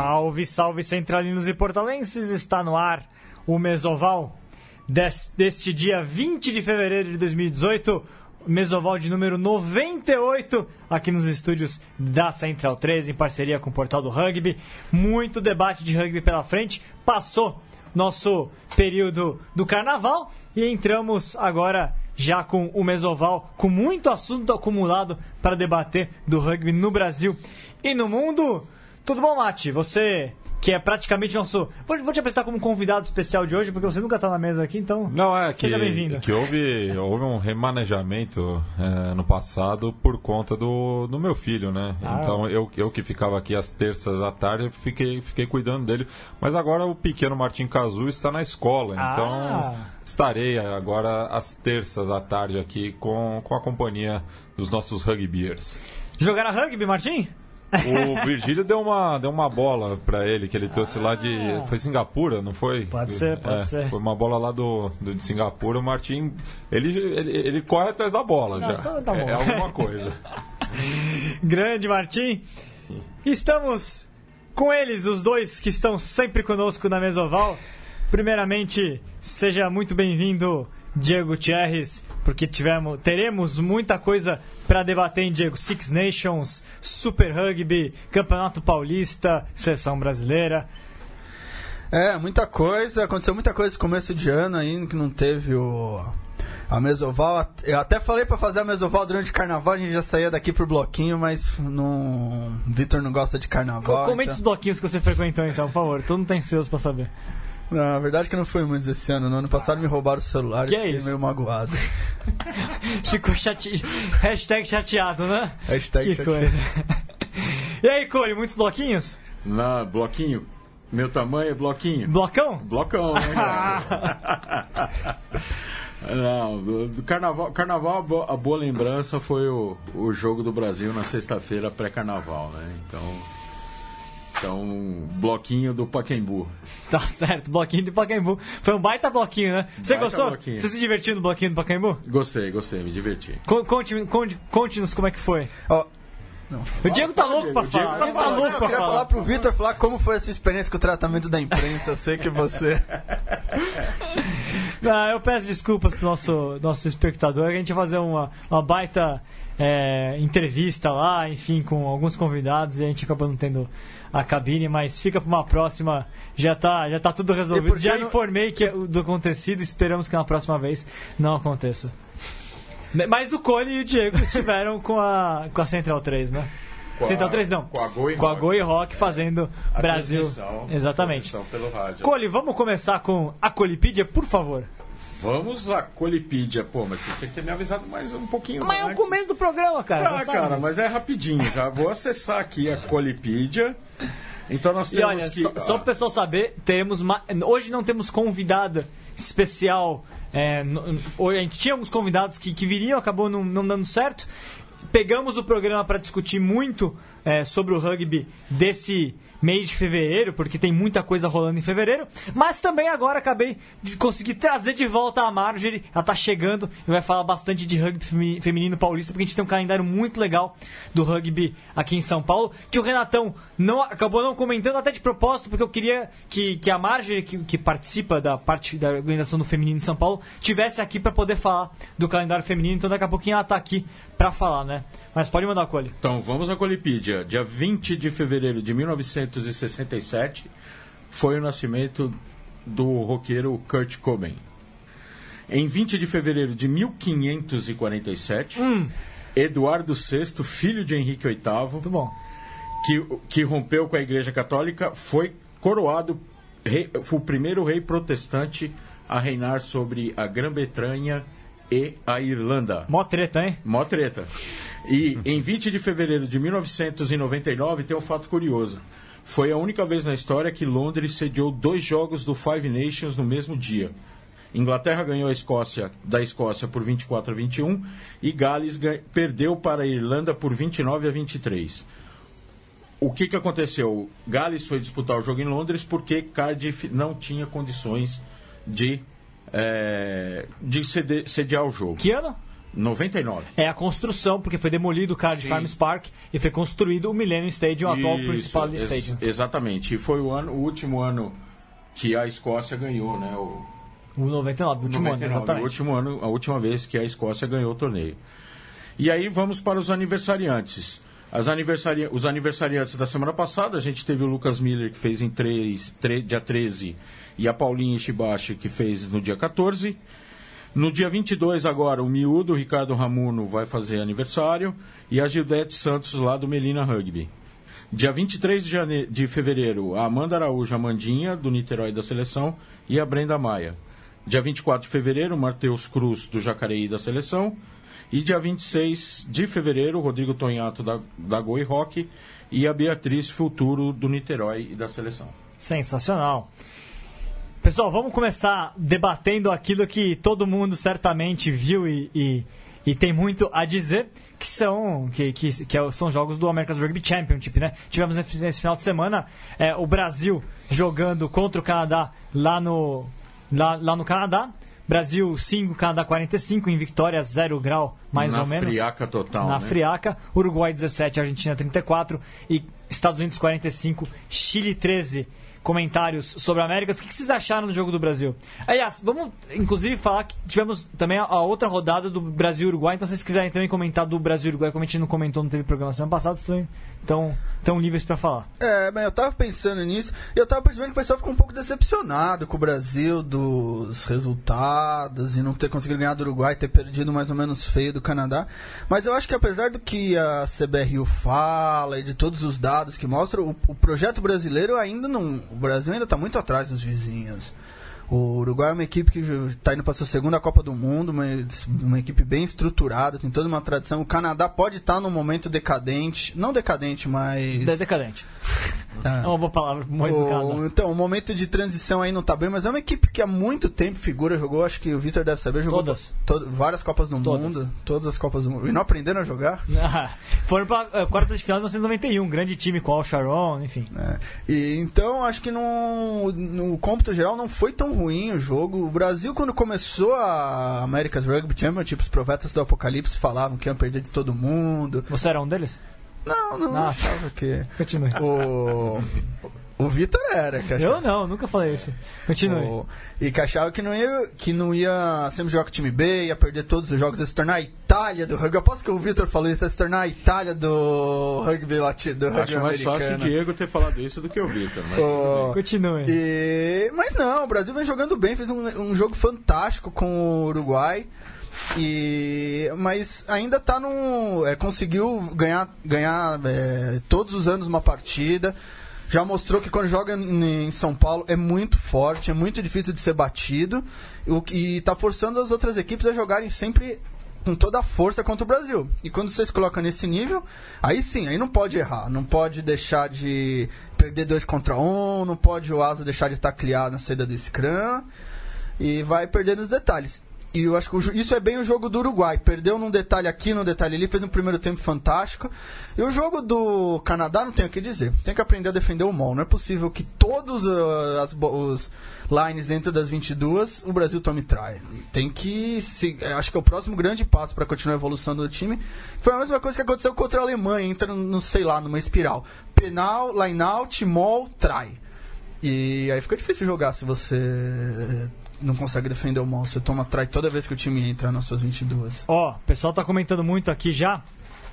Salve, salve centralinos e portalenses, está no ar o Mesoval des, deste dia 20 de fevereiro de 2018, Mesoval de número 98, aqui nos estúdios da Central 3, em parceria com o Portal do Rugby. Muito debate de rugby pela frente, passou nosso período do carnaval e entramos agora já com o Mesoval, com muito assunto acumulado para debater do rugby no Brasil e no mundo. Tudo bom, Mate? Você que é praticamente nosso. Vou, vou, te apresentar como convidado especial de hoje, porque você nunca está na mesa aqui, então. Não, é seja que, bem-vindo. que houve, houve um remanejamento é, no passado por conta do, do meu filho, né? Ah. Então eu, eu que ficava aqui às terças à tarde, fiquei, fiquei cuidando dele. Mas agora o pequeno Martim Cazu está na escola, Ah. então estarei agora às terças à tarde aqui com, com a companhia dos nossos rugbyers. Jogar a rugby, Martim? O Virgílio deu uma, deu uma bola pra ele, que ele trouxe lá de. Foi Singapura, não foi? Pode ser, pode É, ser. Foi uma bola lá do, do de Singapura. O Martim, ele, ele, ele corre atrás da bola Não, já. então tá. É, é alguma coisa. Grande Martim. Estamos com eles, os dois que estão sempre conosco na Mesoval. Primeiramente, seja muito bem-vindo, Diego Gutierrez, porque tivemos, teremos muita coisa para debater em Diego. Six Nations, Super Rugby, Campeonato Paulista, Seleção Brasileira. É, muita coisa. Aconteceu muita coisa no começo de ano aí que não teve o. A Mesoval. Eu até falei pra fazer a Mesoval durante o carnaval, a gente já saía daqui pro bloquinho, mas não. Vitor não gosta de carnaval. Comente os então... bloquinhos que você frequentou, então, por favor. Todo mundo tá ansioso para saber. Não, a verdade é que não foi muito esse ano. No ano passado me roubaram o celular Que e é fiquei isso? meio magoado. Ficou chate... Hashtag chateado, né? Hashtag que chateado. coisa. E aí, Cole, muitos bloquinhos? Na bloquinho. Meu tamanho é bloquinho. Blocão? Blocão, né? Não, do, do carnaval, carnaval a boa lembrança foi o, o jogo do Brasil na sexta-feira pré-carnaval, né? Então, então bloquinho do Pacaembu. Tá certo, bloquinho de Pacaembu. Foi um baita bloquinho, né? Você Baita gostou? bloquinho. Você se divertiu no bloquinho do Pacaembu? Gostei, gostei, me diverti. Co- Conte, conte, conte-nos como é que foi. Ó, O Diego tá louco pra o Diego falar. tá tá louco eu pra queria falar falar. pro Vitor falar como foi essa experiência com o tratamento da imprensa. Eu sei que você. Não, eu peço desculpas pro nosso, nosso espectador. A gente ia fazer uma, uma baita é, entrevista lá, enfim, com alguns convidados e a gente acabou não tendo a cabine, mas fica pra uma próxima. Já tá, já tá tudo resolvido. Já não- informei que é o do acontecido, esperamos que na próxima vez não aconteça. Mas o Cole e o Diego estiveram com a, com a Central 3, né? Com a- Central 3 não. com a Go e com a Rock. Go e Rock fazendo A Brasil. Exatamente. pelo rádio. Cole, vamos começar com a Colipídia, por favor. Vamos à Colipídia. Pô, mas você tinha que ter me avisado mais um pouquinho Mas é o começo do programa, cara. Tá, cara, mas é rapidinho. Já vou acessar aqui a Colipídia. Então nós E temos olha, que... só, só ah, pro pessoal saber, teremos ma- hoje não temos convidada especial. é, a gente tinha alguns convidados que, que viriam, acabou não, não dando certo. Pegamos o programa para discutir muito é, sobre o rugby desse mês de fevereiro, porque tem muita coisa rolando em fevereiro. Mas também agora acabei de conseguir trazer de volta a Marjorie. Ela tá chegando e vai falar bastante de rugby femi- feminino paulista, porque a gente tem um calendário muito legal do rugby aqui em São Paulo, que o Renatão não, acabou não comentando até de propósito, porque eu queria que, que a Marjorie, que, que participa da parte da organização do feminino em São Paulo, tivesse aqui para poder falar do calendário feminino, então daqui a pouquinho ela tá aqui para falar, né? Mas pode mandar, Cole. Então, vamos à Colipídia. Dia 20 de fevereiro de 1967 foi o nascimento do roqueiro Kurt Cobain. Em 20 de fevereiro de 1547, Eduardo VI, filho de Henrique VIII, que, que rompeu com a Igreja Católica, foi coroado rei, foi o primeiro rei protestante a reinar sobre a Grã-Bretanha e a Irlanda. Mó treta, hein? Mó treta. E em 20 de fevereiro de 1999 tem um fato curioso. Foi a única vez na história que Londres sediou dois jogos do Five Nations no mesmo dia. Inglaterra ganhou a Escócia da Escócia por 24 a 21 e Gales ga- perdeu para a Irlanda por 29 a 23. O que, que aconteceu? Gales foi disputar o jogo em Londres porque Cardiff não tinha condições de, eh, de ceder- sediar o jogo. Que ano? 99. É a construção, porque foi demolido o Cardiff. Farms Park e foi construído o Millennium Stadium, o atual principal ex- Stadium. Exatamente. E foi o, ano, o último ano que a Escócia ganhou, né? O, O 99, o último 99, ano, exatamente. O último ano, a última vez que a Escócia ganhou o torneio. E aí vamos para os aniversariantes. As aniversari... Os aniversariantes da semana passada, a gente teve o Lucas Miller, que fez em 3, dia 13, e a Paulinha Ishibashi, que fez no dia 14. No dia 22, agora, o miúdo, Ricardo Ramuno, vai fazer aniversário, e a Gildete Santos, lá do Melina Rugby. Dia 23 de, jane... de fevereiro, a Amanda Araújo, a Mandinha, do Niterói da Seleção, e a Brenda Maia. Dia 24 de fevereiro, Matheus Cruz, do Jacareí da Seleção. E dia 26 de fevereiro, Rodrigo Tonhato, da, da Goi Rock. E a Beatriz Futuro, do Niterói e da Seleção. Sensacional. Pessoal, vamos começar debatendo aquilo que todo mundo certamente viu e, e, e tem muito a dizer, que são que, que, que é- são jogos do America's Rugby Championship, né? Tivemos nesse final de semana é, o Brasil jogando contra o Canadá lá no, lá, lá no Canadá. Brasil 5, Canadá 45, em vitória 0 grau, mais Na ou menos. friaca total, Na né? friaca. Uruguai 17, Argentina 34 e Estados Unidos 45, Chile 13. Comentários sobre a Américas. O que vocês acharam do jogo do Brasil? Aliás, vamos inclusive falar que tivemos também a- outra rodada do Brasil e Uruguai. Então, se vocês quiserem também comentar do Brasil e Uruguai, como a gente não comentou, não teve programa semana passada, vocês estão tão livres para falar. É, bem, eu tava pensando nisso e eu tava percebendo que o pessoal ficou um pouco decepcionado com o Brasil dos resultados e não ter conseguido ganhar do Uruguai, ter perdido mais ou menos feio do Canadá. Mas eu acho que apesar do que a CBRU fala e de todos os dados que mostram, o, o projeto brasileiro ainda não. O Brasil ainda tá muito atrás dos vizinhos. O Uruguai é uma equipe que está indo para sua segunda Copa do Mundo, uma, uma equipe bem estruturada, tem toda uma tradição. O Canadá pode estar num momento decadente, não decadente, mas. De- Decadente. É uma boa palavra, muito O- então, o momento de transição aí não tá bem, mas é uma equipe que há muito tempo figura, jogou, acho que o Vitor deve saber, jogou Todas. to- várias Copas do Todas. Mundo, todas as Copas do Mundo. E não aprenderam a jogar. Ah, Foram para quarta de final de 1991, grande time com Al Sharon, enfim. né? E então acho que no, no cômputo geral não foi tão ruim o jogo. O Brasil, quando começou a America's Rugby Championship, os profetas do Apocalipse falavam que iam perder de todo mundo. Você era um deles? Não, não, Ah. achava que. Continue. O, o Vitor era, que achava. Eu não, nunca falei isso. Continue. O- e que achava que não, ia, que não ia sempre jogar com o time B, ia perder todos os jogos, ia se tornar a Itália do rugby. Eu aposto que o Vitor falou isso, ia se tornar a Itália do rugby latino, do rugby Acho mais fácil o. Diego ter falado isso do que o Victor. Mas O- Continue. e- mas não, o Brasil vem jogando bem, fez um, um jogo fantástico com o Uruguai. E, mas ainda tá num. é, conseguiu ganhar, ganhar é, todos os anos uma partida. Já mostrou que quando joga em São Paulo é muito forte, é muito difícil de ser batido. E tá forçando as outras equipes a jogarem sempre com toda a força contra o Brasil. E quando vocês colocam nesse nível, aí sim, aí não pode errar. Não pode deixar de perder dois contra um, não pode o Asa deixar de taclear na saída do Scrum. E vai perdendo os detalhes. E eu acho que isso é bem o jogo do Uruguai. Perdeu num detalhe aqui, num detalhe ali, fez um primeiro tempo fantástico. E o jogo do Canadá não tem o que dizer. Tem que aprender a defender o mol. Não é possível que todos ah, as, os lines dentro das 22 o Brasil tome try. Tem que. Se, eh, acho que é o próximo grande passo para continuar a evolução do time. Foi a mesma coisa que aconteceu contra a Alemanha. Entra, no, sei lá, numa espiral. Penal, line out, mol, try. E aí fica difícil jogar se você não consegue defender o mal. Você toma try toda vez que o time entra nas suas 22. Ó, o pessoal tá comentando muito aqui já.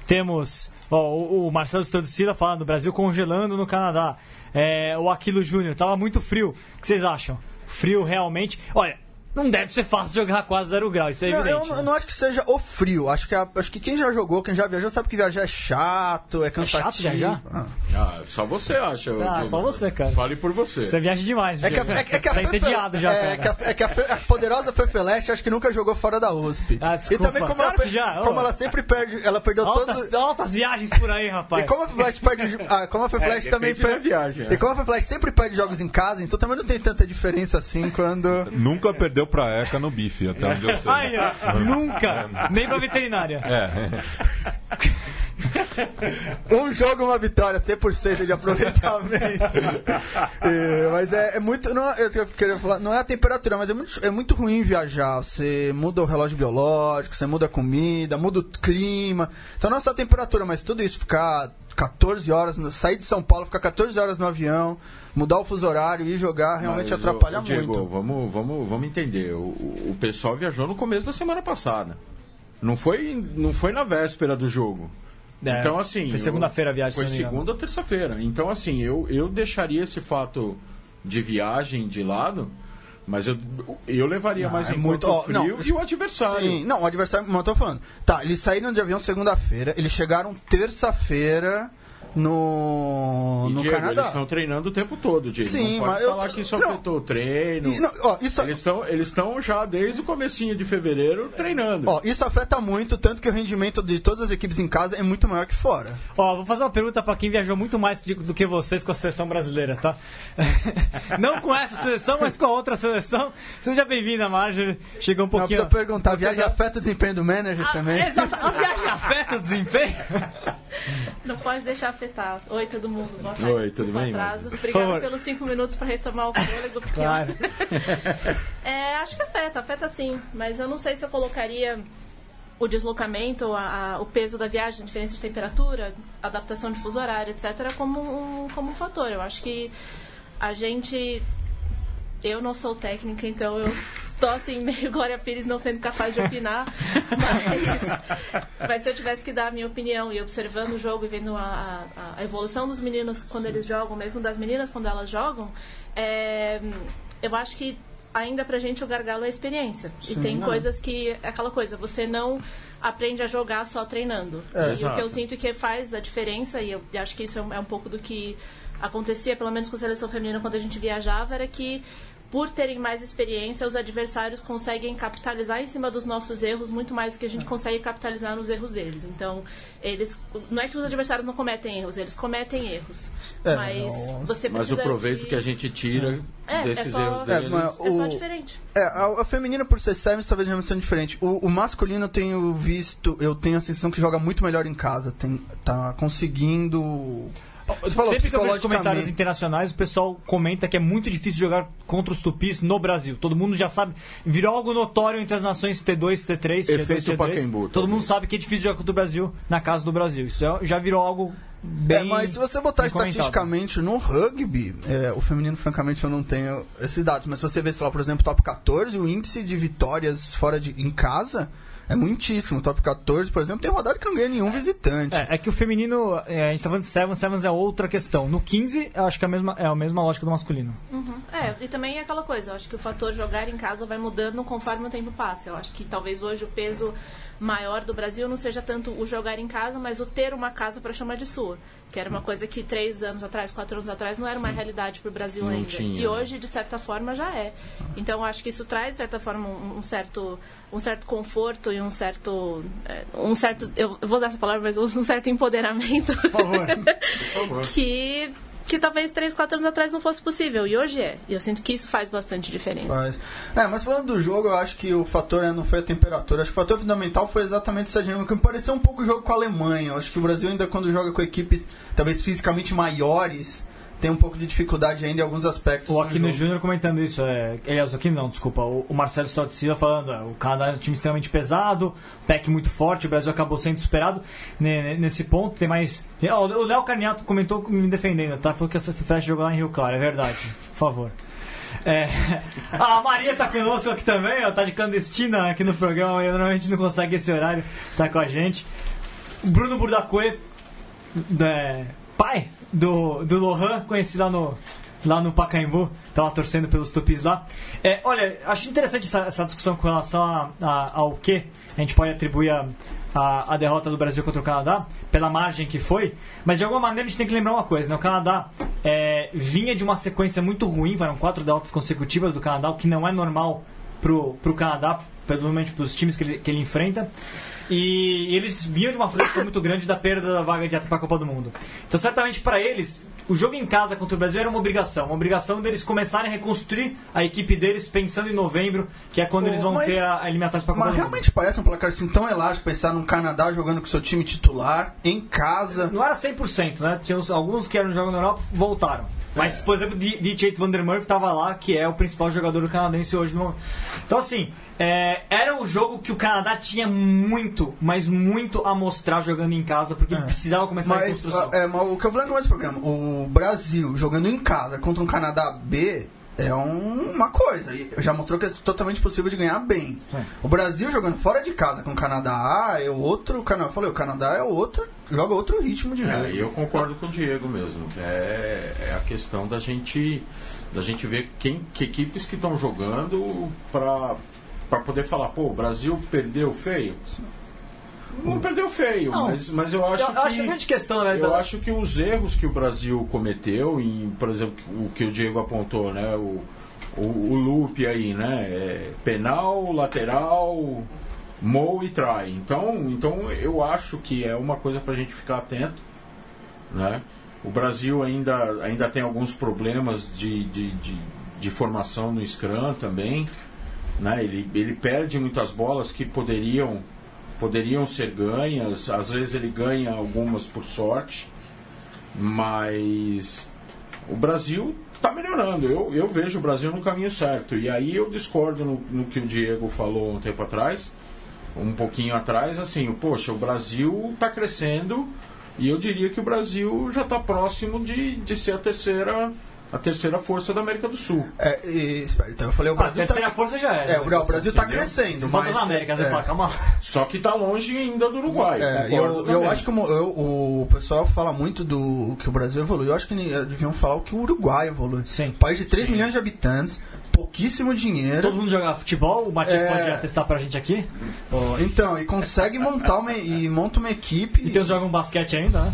Temos ó, o, o Marcelo Stodicila falando, Brasil congelando no Canadá. É, o Aquilo Júnior, tava muito frio. O que vocês acham? Frio realmente? Olha, não deve ser fácil jogar quase zero grau, isso é Não, evidente. eu, né? eu não acho que seja o frio. Acho que, a- acho que quem já jogou, quem já viajou, sabe que viajar é chato, é cansativo. chato viajar? Ah. Ah, só você acha. Ah, só você, cara. Fale por você. Você viaja demais, É que a, é, que- é que a Tá Fefe- entediado já, é, cara. que a, é que a Fe- a poderosa Fefeleste acho que nunca jogou fora da USP. Ah, e desculpa. também como, Claro ela, já, como ela sempre perde, ela perdeu Altas, todos. altas viagens por aí, rapaz. E como a Flash perde. Ah, como a Flash É, também perde. viagem, é. E como a Flash sempre perde jogos em casa, então também não tem tanta diferença assim quando. Nunca perdeu pra ECA no bife, até onde eu sei. Ai, nunca. Nem pra veterinária. É. um jogo, uma vitória, 100% de aproveitamento. É, mas é, é muito. Não, é- eu queria falar, não é a temperatura, mas é muito, é muito ruim viajar. Você muda o relógio biológico, você muda a comida, muda o clima. Então não é só a temperatura, mas tudo isso, ficar 14 horas, no- sair de São Paulo, ficar 14 horas no avião, mudar o fuso horário e jogar, realmente Mas, atrapalha ô, Diego, muito. Vamos, vamos, vamos entender. O, o- o pessoal viajou no começo da semana passada. Não foi, não foi na véspera do jogo. É, então, assim. foi segunda-feira a viagem, Foi segunda ou terça-feira. Então, assim, eu, eu deixaria esse fato de viagem de lado, mas eu, eu levaria Ah, mais é em muito- conta ó, o frio não, e o adversário. Sim, não, o adversário, mas eu tô falando. Tá, eles saíram de avião segunda-feira, eles chegaram terça-feira no, E, no Diego, Canadá. eles estão treinando o tempo todo, Diego. Sim, não pode mas eu falar que isso não. afetou o treino. E, não, ó, isso, Eles estão eles estão já desde o comecinho de fevereiro treinando. ó, isso afeta muito, tanto que o rendimento de todas as equipes em casa é muito maior que fora. Ó, vou fazer uma pergunta pra quem viajou muito mais do que vocês com a seleção brasileira, tá? Não com essa seleção, mas com a outra seleção. Seja bem-vinda, Marjorie. Chegou um Não pouquinho. precisa perguntar, a viagem afeta o desempenho do manager também. Ah, Exato, a viagem afeta o desempenho? Não pode deixar afetar. Oi, todo mundo. Boa tarde. Oi, tudo bem, atraso. Obrigada pelos cinco minutos para retomar o fôlego. Porque Claro. É, acho que afeta, afeta sim. Mas eu não sei se eu colocaria o deslocamento, a- a- o peso da viagem, diferença de temperatura, adaptação de fuso horário, etc., como um, como um fator. Eu acho que a gente. Eu não sou técnica, então eu estou assim, meio Glória Pires não sendo capaz de opinar. Mas, mas se eu tivesse que dar a minha opinião e observando o jogo e vendo a, a- a evolução dos meninos quando eles jogam, mesmo das meninas quando elas jogam, é, eu acho que ainda pra gente o gargalo é experiência. e tem não. coisas que. É aquela coisa, você não aprende a jogar só treinando. É. e o Exato. que eu sinto que faz a diferença, e eu acho que isso é um, é um pouco do que acontecia, pelo menos com a seleção feminina quando a gente viajava, era que por terem mais experiência, os adversários conseguem capitalizar em cima dos nossos erros muito mais do que a gente consegue capitalizar nos erros deles. Então, eles não é que os adversários não cometem erros, eles cometem erros. É, mas não- você Mas o proveito de... que a gente tira É, desses é só- erros É, deles. mas É só o- diferente. É, a, a feminina por ser sevens talvez já sendo diferente. O, o masculino eu tenho visto, eu tenho a sensação que joga muito melhor em casa. Tem, tá conseguindo. Sempre que eu vejo comentários internacionais, o pessoal comenta que é muito difícil jogar contra os tupis no Brasil. Todo mundo já sabe. Virou algo notório entre as nações T2, T3, T2, Efeito T3. Pacaembu, Todo mundo sabe que é difícil jogar contra o Brasil na casa do Brasil. Isso é- já virou algo bem. É, mas se você botar estatisticamente no rugby, é, o feminino, francamente, eu não tenho esses dados. Mas se você ver, sei lá, por exemplo, top 14, o índice de vitórias fora de em casa é muitíssimo. Top 14, por exemplo, tem rodada que não ganha nenhum visitante. É, é que o feminino, é, a gente tá falando de Sevens, Sevens é outra questão. No 15, eu acho que é a mesma, é a mesma lógica do masculino. Uhum. É, e também é aquela coisa, eu acho que o fator jogar em casa vai mudando conforme o tempo passa. Eu acho que talvez hoje o peso maior do Brasil não seja tanto o jogar em casa, mas o ter uma casa para chamar de sua. Que era uma coisa que três anos atrás, quatro anos atrás, não era uma realidade para o Brasil Não ainda. tinha, e hoje, de certa forma, já é. Então, eu acho que isso traz, de certa forma, um, um certo, um certo conforto e um certo. é, um certo. Eu vou usar essa palavra, mas um certo empoderamento. Por favor. que que talvez três, quatro anos atrás não fosse possível. E hoje é. E eu sinto que isso faz bastante diferença. É, mas falando do jogo, eu acho que o fator né, não foi a temperatura. Acho que o fator fundamental foi exatamente essa dinâmica. Me pareceu um pouco o jogo com a Alemanha. Eu acho que o Brasil ainda quando joga com equipes talvez fisicamente maiores tem um pouco de dificuldade ainda em alguns aspectos. O no Aquino. Júnior comentando isso. É, aliás, o Aquino não, desculpa. O, o Marcelo Stott Silva falando: é, o Canadá é um time extremamente pesado, PEC muito forte, o Brasil acabou sendo superado ne- ne- nesse ponto. Tem mais. O Léo Carniato comentou me defendendo, tá? Falou que essa Flash jogou lá em Rio Claro, é verdade. Por favor. É, a Maria tá conosco aqui também, ó, tá de clandestina aqui no programa, e normalmente não consegue esse horário, tá com a gente. Bruno Burdacue, é, pai do, do Lohan, conhecido lá no, lá no Pacaembu, tava torcendo pelos tupis lá. É, olha, acho interessante essa, essa discussão com relação a, a- ao que a gente pode atribuir a, a, a derrota do Brasil contra o Canadá, pela margem que foi, mas de alguma maneira a gente tem que lembrar uma coisa, né? O Canadá é, vinha de uma sequência muito ruim, foram quatro derrotas consecutivas do Canadá, o que não é normal pro, pro Canadá, pelo menos pros times que ele, que ele enfrenta. E eles vinham de uma frustração muito grande da perda da vaga de para a Copa do Mundo. Então, certamente para eles, o jogo em casa contra o Brasil era uma obrigação. Uma obrigação deles começarem a reconstruir a equipe deles pensando em novembro, que é quando Pô, eles vão mas- ter a a eliminatórias para a Copa Mas do Mundo. realmente parece um placar assim tão elástico pensar no Canadá jogando com seu time titular, em casa. Não era 100%, né? Tinha uns- alguns que eram jogando na Europa voltaram. Mas, por exemplo, DJ Vandermurf estava lá, que é o principal jogador canadense hoje no Então, assim, é, era o jogo que o Canadá tinha muito, mas muito a mostrar jogando em casa, porque ele precisava começar a Mas, reconstrução. é, mas o que eu falei no começo do programa, o Brasil jogando em casa contra um Canadá B é um- uma coisa. E já mostrou que é totalmente possível de ganhar bem. É. O Brasil jogando fora de casa com o Canadá A é outro. Eu falei, o Canadá é outro, joga outro ritmo de jogo. É, eu concordo com o Diego mesmo. É, é a questão da gente da gente ver quem, que equipes que estão jogando para para poder falar, pô, o Brasil perdeu feio. Não perdeu feio, Não. mas, mas eu acho eu, que eu acho que a grande questão, né? eu acho que os erros que o Brasil cometeu, em, por exemplo, o que o Diego apontou, né? O, o, o loop aí, né? é penal, lateral, mou e try. Então, então eu acho que é uma coisa para a gente ficar atento, né? O Brasil ainda, ainda tem alguns problemas de, de, de, de formação no Scrum também. Né? Ele, ele perde muitas bolas que poderiam, poderiam ser ganhas. Às vezes ele ganha algumas por sorte. Mas o Brasil está melhorando. Eu, eu vejo o Brasil no caminho certo. E aí eu discordo no, no que o Diego falou um tempo atrás. Um pouquinho atrás, assim, poxa, o Brasil está crescendo e eu diria que o Brasil já está próximo de, de ser a terceira, a terceira força da América do Sul. É, e, espera, então eu falei, o Ah, a Brasil terceira tá, força já é. é, o Bra- o Brasil tá Entendeu? crescendo, mas na América, é, fala, calma. Só que está longe ainda do Uruguai. É, eu, eu acho que eu- o pessoal fala muito do que o Brasil evoluiu. Eu acho que deviam falar o que o Uruguai evoluiu. Sim. País de 3 milhões de habitantes, pouquíssimo dinheiro. Todo mundo joga futebol, o Matias É. pode atestar pra gente aqui. Ó, então, e consegue montar uma, e monta uma equipe. E tem os jogam basquete ainda, né?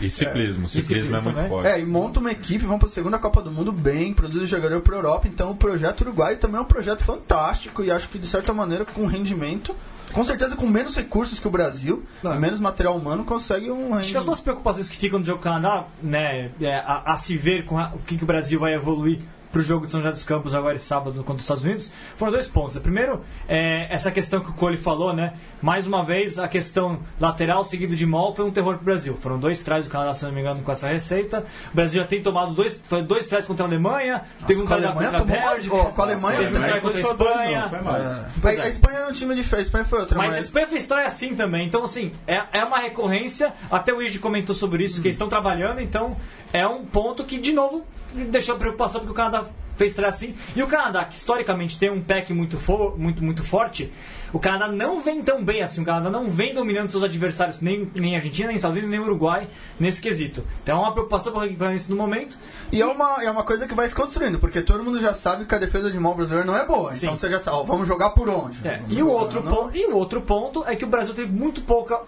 E ciclismo. Ciclismo, ciclismo é muito também. forte. É, e monta uma equipe, vão para a segunda Copa do Mundo bem, produz jogador para Europa. Então, o projeto Uruguai também é um projeto fantástico e acho que de certa maneira com rendimento, com certeza com menos recursos que o Brasil, Não. menos material humano, consegue um Acho que as duas preocupações que ficam no jogo Canadá, né, é, a, a se ver com a- o que, que o Brasil vai evoluir pro jogo de São José dos Campos agora sábado contra os Estados Unidos, foram dois pontos. O primeiro é essa questão que o Cole falou, né? Mais uma vez, a questão lateral seguido de mol foi um terror pro Brasil. Foram dois trás do Canadá, se não me engano, com essa receita. O Brasil já tem tomado dois, foi dois trás contra a Alemanha, teve um a Alemanha contra a Bélgica, ó, com a Alemanha teve um contra a Espanha. não, foi mais. É. A, é. a Espanha era um time diferente, a Espanha foi outra, Mas mas, a Espanha fez história assim também. Então, assim, é, é uma recorrência. Até o Iji comentou sobre isso, que eles estão trabalhando. Então, é um ponto que, de novo, deixou preocupação porque o Canadá fez estreia assim. E o Canadá, que historicamente tem um pack muito, fo muito, muito forte, o Canadá não vem tão bem assim. O Canadá não vem dominando seus adversários, nem, nem Argentina, nem Estados Unidos, nem Uruguai, nesse quesito. Então, é uma preocupação para o Canadá no momento. E é uma, é uma coisa que vai se construindo, porque todo mundo já sabe que a defesa de mão brasileira não é boa. Sim. Então você já sabe, ó, vamos jogar por onde? É, e, o outro não? ponto, e o outro ponto é que o Brasil teve muito pouca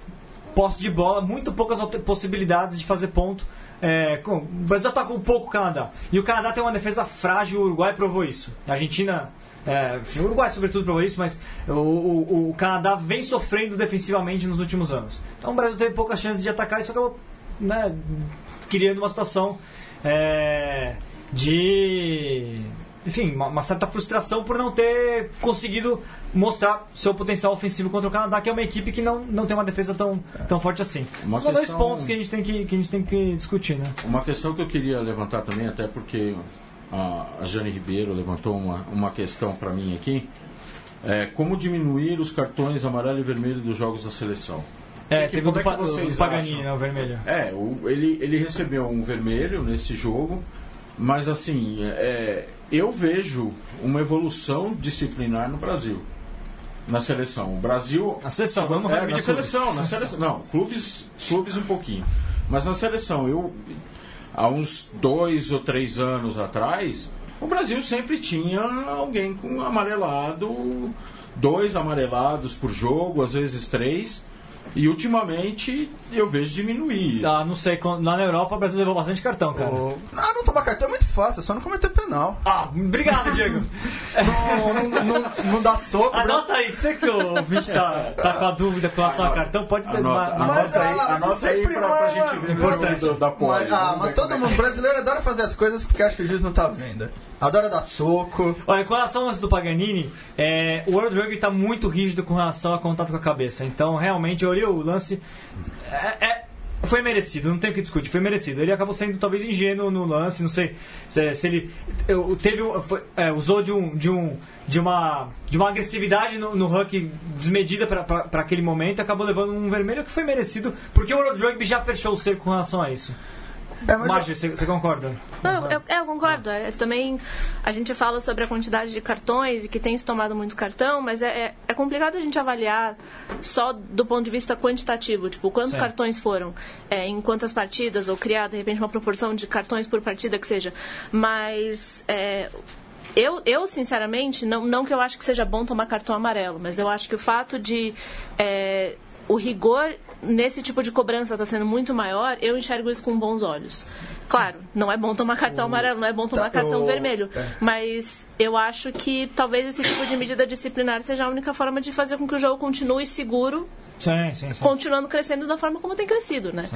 posse de bola, muito poucas possibilidades de fazer ponto. É, com- o Brasil atacou pouco o Canadá. E o Canadá tem uma defesa frágil, o Uruguai provou isso. A Argentina. É, o Uruguai, sobretudo, provou isso, mas o, o- o Canadá vem sofrendo defensivamente nos últimos anos. Então o Brasil teve poucas chances de atacar e isso acabou né, criando uma situação é, de. Enfim, uma, uma certa frustração por não ter conseguido mostrar seu potencial ofensivo contra o Canadá, que é uma equipe que não, não tem uma defesa tão, tão forte assim. Uma São dois questão- pontos que a gente tem que, que, a gente tem que discutir, né? Uma questão que eu queria levantar também, até porque a, a Jane Ribeiro levantou uma, uma questão para mim aqui, é como diminuir os cartões amarelo e vermelho dos jogos da seleção. É, teve o como do, é vocês do Paganini, né, o vermelho. É, o- ele, ele recebeu um vermelho nesse jogo, mas assim, é, eu vejo uma evolução disciplinar no Brasil. Na seleção. O Brasil. Na seleção, vamos é, na seleção, clubes. na seleção. Não, clubes, clubes um pouquinho. Mas na seleção, eu. Há uns dois ou três anos atrás, o Brasil sempre tinha alguém com amarelado, dois amarelados por jogo, às vezes três. E ultimamente eu vejo diminuir. Ah, não sei, lá na Europa o Brasil levou bastante cartão, cara. O... Ah, não tomar cartão é muito fácil, é só não cometer penal. Ah, obrigado, Diego. não, não, não, não, dá soco. Anota aí, você que o ouvinte tá, tá com a dúvida com relação ao cartão, pode anota, uma, anota mas, aí, ah, anota aí pra, pra gente ver importante. da mas, Ah, mas todo mundo, brasileiro adora fazer as coisas porque acha que o juiz não tá vendo. Adora dar soco. Olha, com relação ao lance do Paganini, é, o World Rugby tá muito rígido com relação a contato com a cabeça. Então, realmente, olhei o lance é, é, foi merecido, não tem o que discutir, foi merecido. Ele acabou sendo talvez ingênuo no lance, não sei se, se ele teve foi, é, usou de um de um de uma de uma agressividade no, no Huck desmedida para aquele momento, acabou levando um vermelho que foi merecido, porque o World Rugby já fechou o cerco com relação a isso. É, Marge, você, você concorda? Não, eu, eu concordo. É, também a gente fala sobre a quantidade de cartões e que tem se tomado muito cartão, mas é, é, é complicado a gente avaliar só do ponto de vista quantitativo, tipo, quantos Sim. cartões foram, é, em quantas partidas, ou criar, de repente, uma proporção de cartões por partida que seja. Mas é, eu, eu, sinceramente, não, não que eu acho que seja bom tomar cartão amarelo, mas eu acho que o fato de é, o rigor nesse tipo de cobrança está sendo muito maior, eu enxergo isso com bons olhos. Claro, não é bom tomar cartão amarelo, não é bom tomar cartão vermelho. É. Mas eu acho que talvez esse tipo de medida disciplinar seja a única forma de fazer com que o jogo continue seguro, sim, sim, sim. continuando crescendo da forma como tem crescido, né?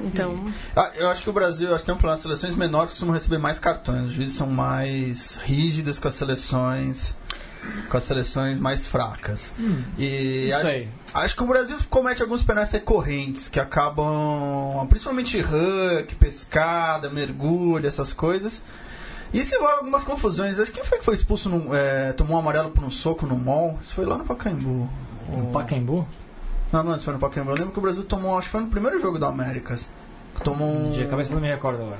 Então. Ah, eu acho que o Brasil, acho que tem um plano. As seleções menores costumam receber mais cartões. Os juízes são mais rígidos com as seleções com as seleções mais fracas. Hum, e acho, acho, que o Brasil comete alguns penais recorrentes que acabam, principalmente huck, pescada, mergulho, essas coisas. E se envolve algumas confusões. Acho que quem foi que foi expulso, no, é, tomou um amarelo por um soco no mall? Isso foi lá no Pacaembu. No Pacaembu? Não, não, isso foi no Pacaembu. Eu lembro que o Brasil tomou, acho que foi no primeiro jogo do Américas. Tomou um. De cabeça não me recordo agora.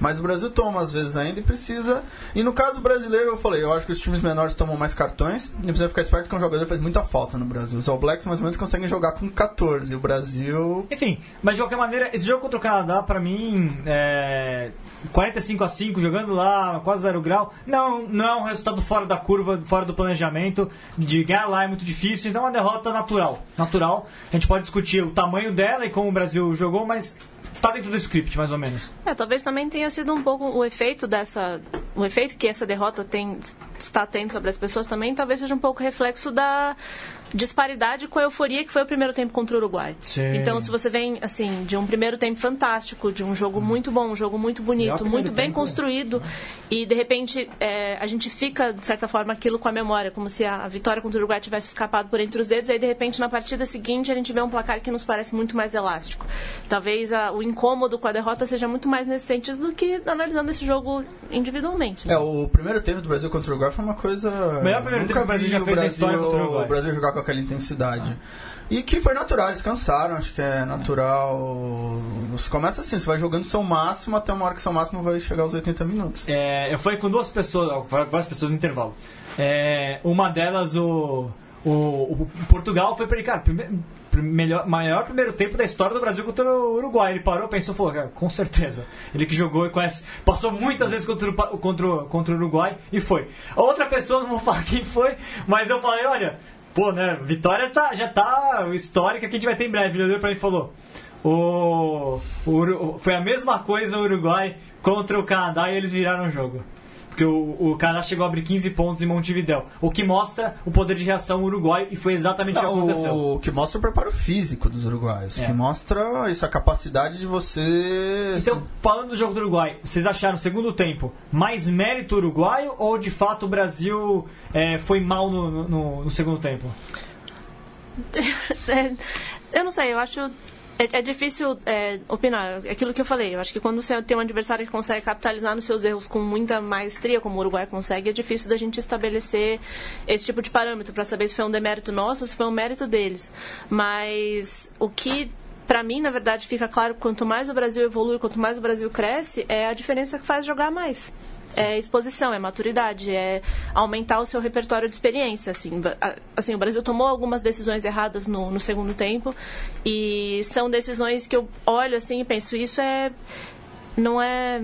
Mas o Brasil toma às vezes ainda e precisa. E no caso brasileiro, eu falei, eu acho que os times menores tomam mais cartões. E precisa ficar esperto que um jogador faz muita falta no Brasil. Os All Blacks mais ou menos conseguem jogar com 14. O Brasil. Enfim, mas de qualquer maneira, esse jogo contra o Canadá, pra mim, é. 45 a 5 jogando lá, quase zero grau. Não, não é um resultado fora da curva, fora do planejamento. De ganhar lá é muito difícil, então é uma derrota natural. Natural. A gente pode discutir o tamanho dela e como o Brasil jogou, mas tá dentro do script, mais ou menos. É, talvez também tenha sido um pouco o efeito dessa. O efeito que essa derrota tem, está tendo sobre as pessoas também, talvez seja um pouco reflexo da disparidade com a euforia que foi o primeiro tempo contra o Uruguai. Sim. Então, se você vem, assim, de um primeiro tempo fantástico, de um jogo muito bom, um jogo muito bonito, muito bem tempo. construído, e de repente é, a gente fica, de certa forma, aquilo com a memória, como se a, vitória contra o Uruguai tivesse escapado por entre os dedos, e aí de repente na partida seguinte a gente vê um placar que nos parece muito mais elástico. Talvez a, o incômodo com a derrota seja muito mais nesse sentido do que analisando esse jogo individualmente. Né? É, o primeiro tempo do Brasil contra o Uruguai foi uma coisa. O melhor primeiro tempo que o Brasil já fez Brasil, história contra o Uruguai. O Brasil jogar com com aquela intensidade. E que foi natural, eles cansaram, acho que é natural. Você começa assim, você vai jogando seu máximo até uma hora que seu máximo vai chegar aos 80 minutos. É, eu falei com duas pessoas, várias pessoas no intervalo. É, uma delas, o, o, o Portugal, foi para ele, cara, melhor, maior primeiro tempo da história do Brasil contra o Uruguai. Ele parou, pensou, falou, cara, com certeza. Ele que jogou e conhece, passou muitas vezes contra o, contra, contra o Uruguai e foi. A outra pessoa, não vou falar quem foi, mas eu falei, olha, Pô, né? Vitória tá, já tá histórica que a gente vai ter em breve. Ele olhou pra mim e falou: o, o, foi a mesma coisa o Uruguai contra o Canadá e eles viraram o jogo. Porque o, o Canadá chegou a abrir 15 pontos em Montevidéu. O que mostra o poder de reação uruguai e foi exatamente o que aconteceu. O que mostra o preparo físico dos uruguaios. É. Que mostra isso, a capacidade de você. Então, falando do jogo do Uruguai, vocês acharam o segundo tempo mais mérito uruguaio ou de fato o Brasil é, foi mal no, no, no segundo tempo? É, eu não sei, eu acho é, é difícil é, opinar. É aquilo que eu falei. Eu acho que quando você tem um adversário que consegue capitalizar nos seus erros com muita maestria, como o Uruguai consegue, é difícil da gente estabelecer esse tipo de parâmetro para saber se foi um demérito nosso ou se foi um mérito deles. Mas o que para mim, na verdade, fica claro quanto mais o Brasil evolui, quanto mais o Brasil cresce, é a diferença que faz jogar mais é exposição, é maturidade, é aumentar o seu repertório de experiência. Assim, assim o Brasil tomou algumas decisões erradas no, no segundo tempo e são decisões que eu olho assim e penso, isso é não é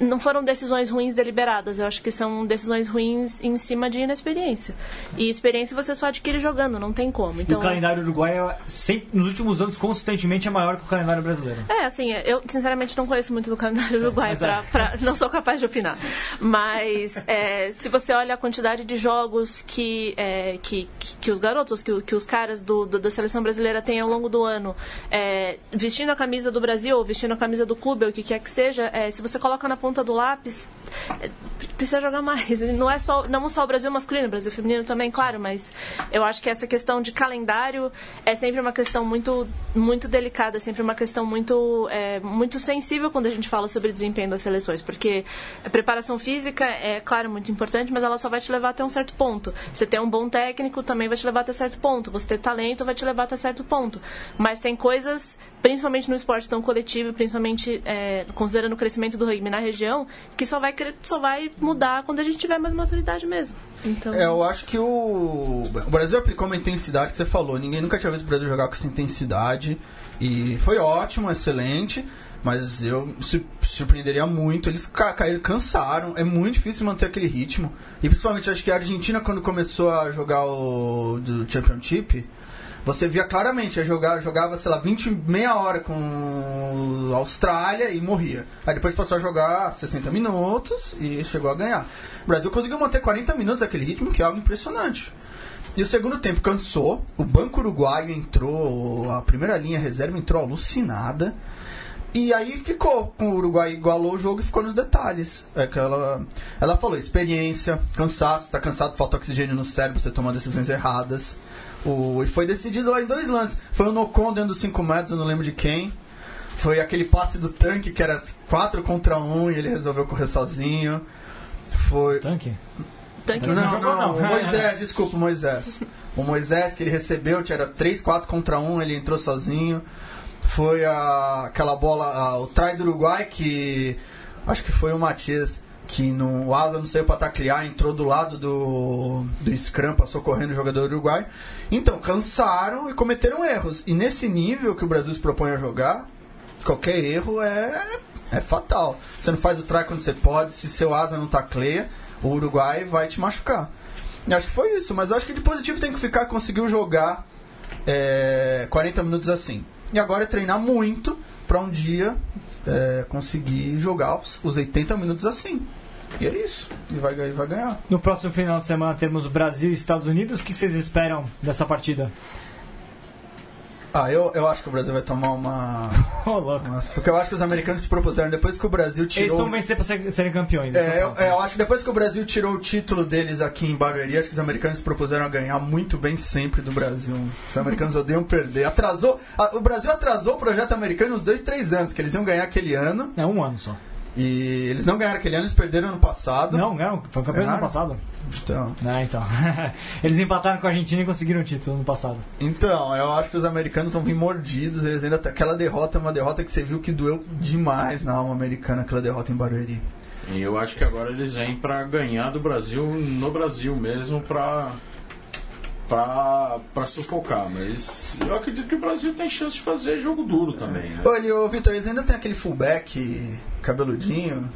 não foram decisões ruins deliberadas. Eu acho que são decisões ruins em cima de inexperiência. E experiência você só adquire jogando não tem como. Então o calendário uruguaio sempre, nos últimos anos consistentemente é maior que o calendário brasileiro. É assim eu sinceramente não conheço muito do calendário uruguaio pra, é. pra, não sou capaz de opinar. Mas é, se você olha a quantidade de jogos que é, que, que, que, os garotos que, que os caras do, do, da seleção brasileira têm ao longo do ano é, vestindo a camisa do Brasil ou vestindo a camisa do clube ou o que quer que seja é, se você coloca na ponta do lápis, é, precisa jogar mais. Não é só, não só o Brasil masculino, o Brasil feminino também, claro, mas eu acho que essa questão de calendário é sempre uma questão muito, muito delicada, sempre uma questão muito, é, muito sensível quando a gente fala sobre desempenho das seleções, porque a preparação física é, claro, muito importante, mas ela só vai te levar até um certo ponto. Você ter um bom técnico também vai te levar até certo ponto. Você ter talento vai te levar até certo ponto. Mas tem coisas, principalmente no esporte tão coletivo, principalmente é, considerando o crescimento do rugby na região, que só vai, só vai mudar quando a gente tiver mais maturidade mesmo. Então... É, eu acho que o... o Brasil aplicou uma intensidade que você falou. Ninguém nunca tinha visto o Brasil jogar com essa intensidade. E foi ótimo, excelente. Mas eu surpreenderia muito. Eles ca caíram, cansaram. É muito difícil manter aquele ritmo. E principalmente acho que a Argentina, quando começou a jogar o do Championship, você via claramente, jogar, jogava, sei lá, 20, meia hora com a Austrália e morria. Aí depois passou a jogar 60 minutos e chegou a ganhar. O Brasil conseguiu manter 40 minutos aquele ritmo, que é algo impressionante. E o segundo tempo cansou, o Banco Uruguaio entrou, a primeira linha reserva entrou alucinada. E aí ficou, o Uruguai igualou o jogo e ficou nos detalhes. É que ela, ela falou, experiência, cansaço, tá cansado, falta oxigênio no cérebro, você toma decisões erradas. O, e foi decidido lá em dois lances. Foi o Nocon dentro dos 5 metros, eu não lembro de quem. Foi aquele passe do tanque que era 4 contra 1 um, e ele resolveu correr sozinho. Foi. Tanque? Tanque não, não, não, não. O Moisés, desculpa, o Moisés. O Moisés que ele recebeu, tinha 3, 4 contra 1, um, ele entrou sozinho. Foi a, aquela bola, a, o try do Uruguai que. Acho que foi o Matias que no, o Asa não saiu para taclear, entrou do lado do, do Scrum, passou correndo o jogador uruguai. Então, cansaram e cometeram erros. E nesse nível que o Brasil se propõe a jogar, qualquer erro é, é fatal. Você não faz o try quando você pode, se seu asa não tacleia, o Uruguai vai te machucar. E acho que foi isso, mas acho que de positivo tem que ficar, conseguiu jogar é, 40 minutos assim. E agora é treinar muito para um dia é, conseguir jogar os, os 80 minutos assim. E é isso. E vai, vai ganhar. No próximo final de semana temos Brasil e Estados Unidos. O que vocês esperam dessa partida? Ah, eu, eu acho que o Brasil vai tomar uma. oh, louco. Uma, porque eu acho que os americanos se propuseram, depois que o Brasil tirou. Eles vão vencer para ser, serem campeões. É, eu, é, eu, acho que depois que o Brasil tirou o título deles aqui em Barueri, acho que os americanos se propuseram a ganhar muito bem sempre do Brasil. Os americanos odeiam perder. Atrasou. A, o Brasil atrasou o projeto americano uns dois, três anos, que eles iam ganhar aquele ano. É um ano só. E eles não ganharam aquele ano, eles perderam ano passado. Não, ganharam, foi campeão ano passado. Então. É, então. eles empataram com a Argentina e conseguiram o título no passado. Então, eu acho que os americanos vão vir mordidos. Eles ainda aquela derrota é uma derrota que você viu que doeu demais na alma americana, aquela derrota em Barueri. E eu acho que agora eles vêm para ganhar do Brasil no Brasil mesmo para para sufocar, mas eu acredito que o Brasil tem chance de fazer jogo duro também. Né? Olha, o Vitor, eles ainda tem aquele fullback cabeludinho.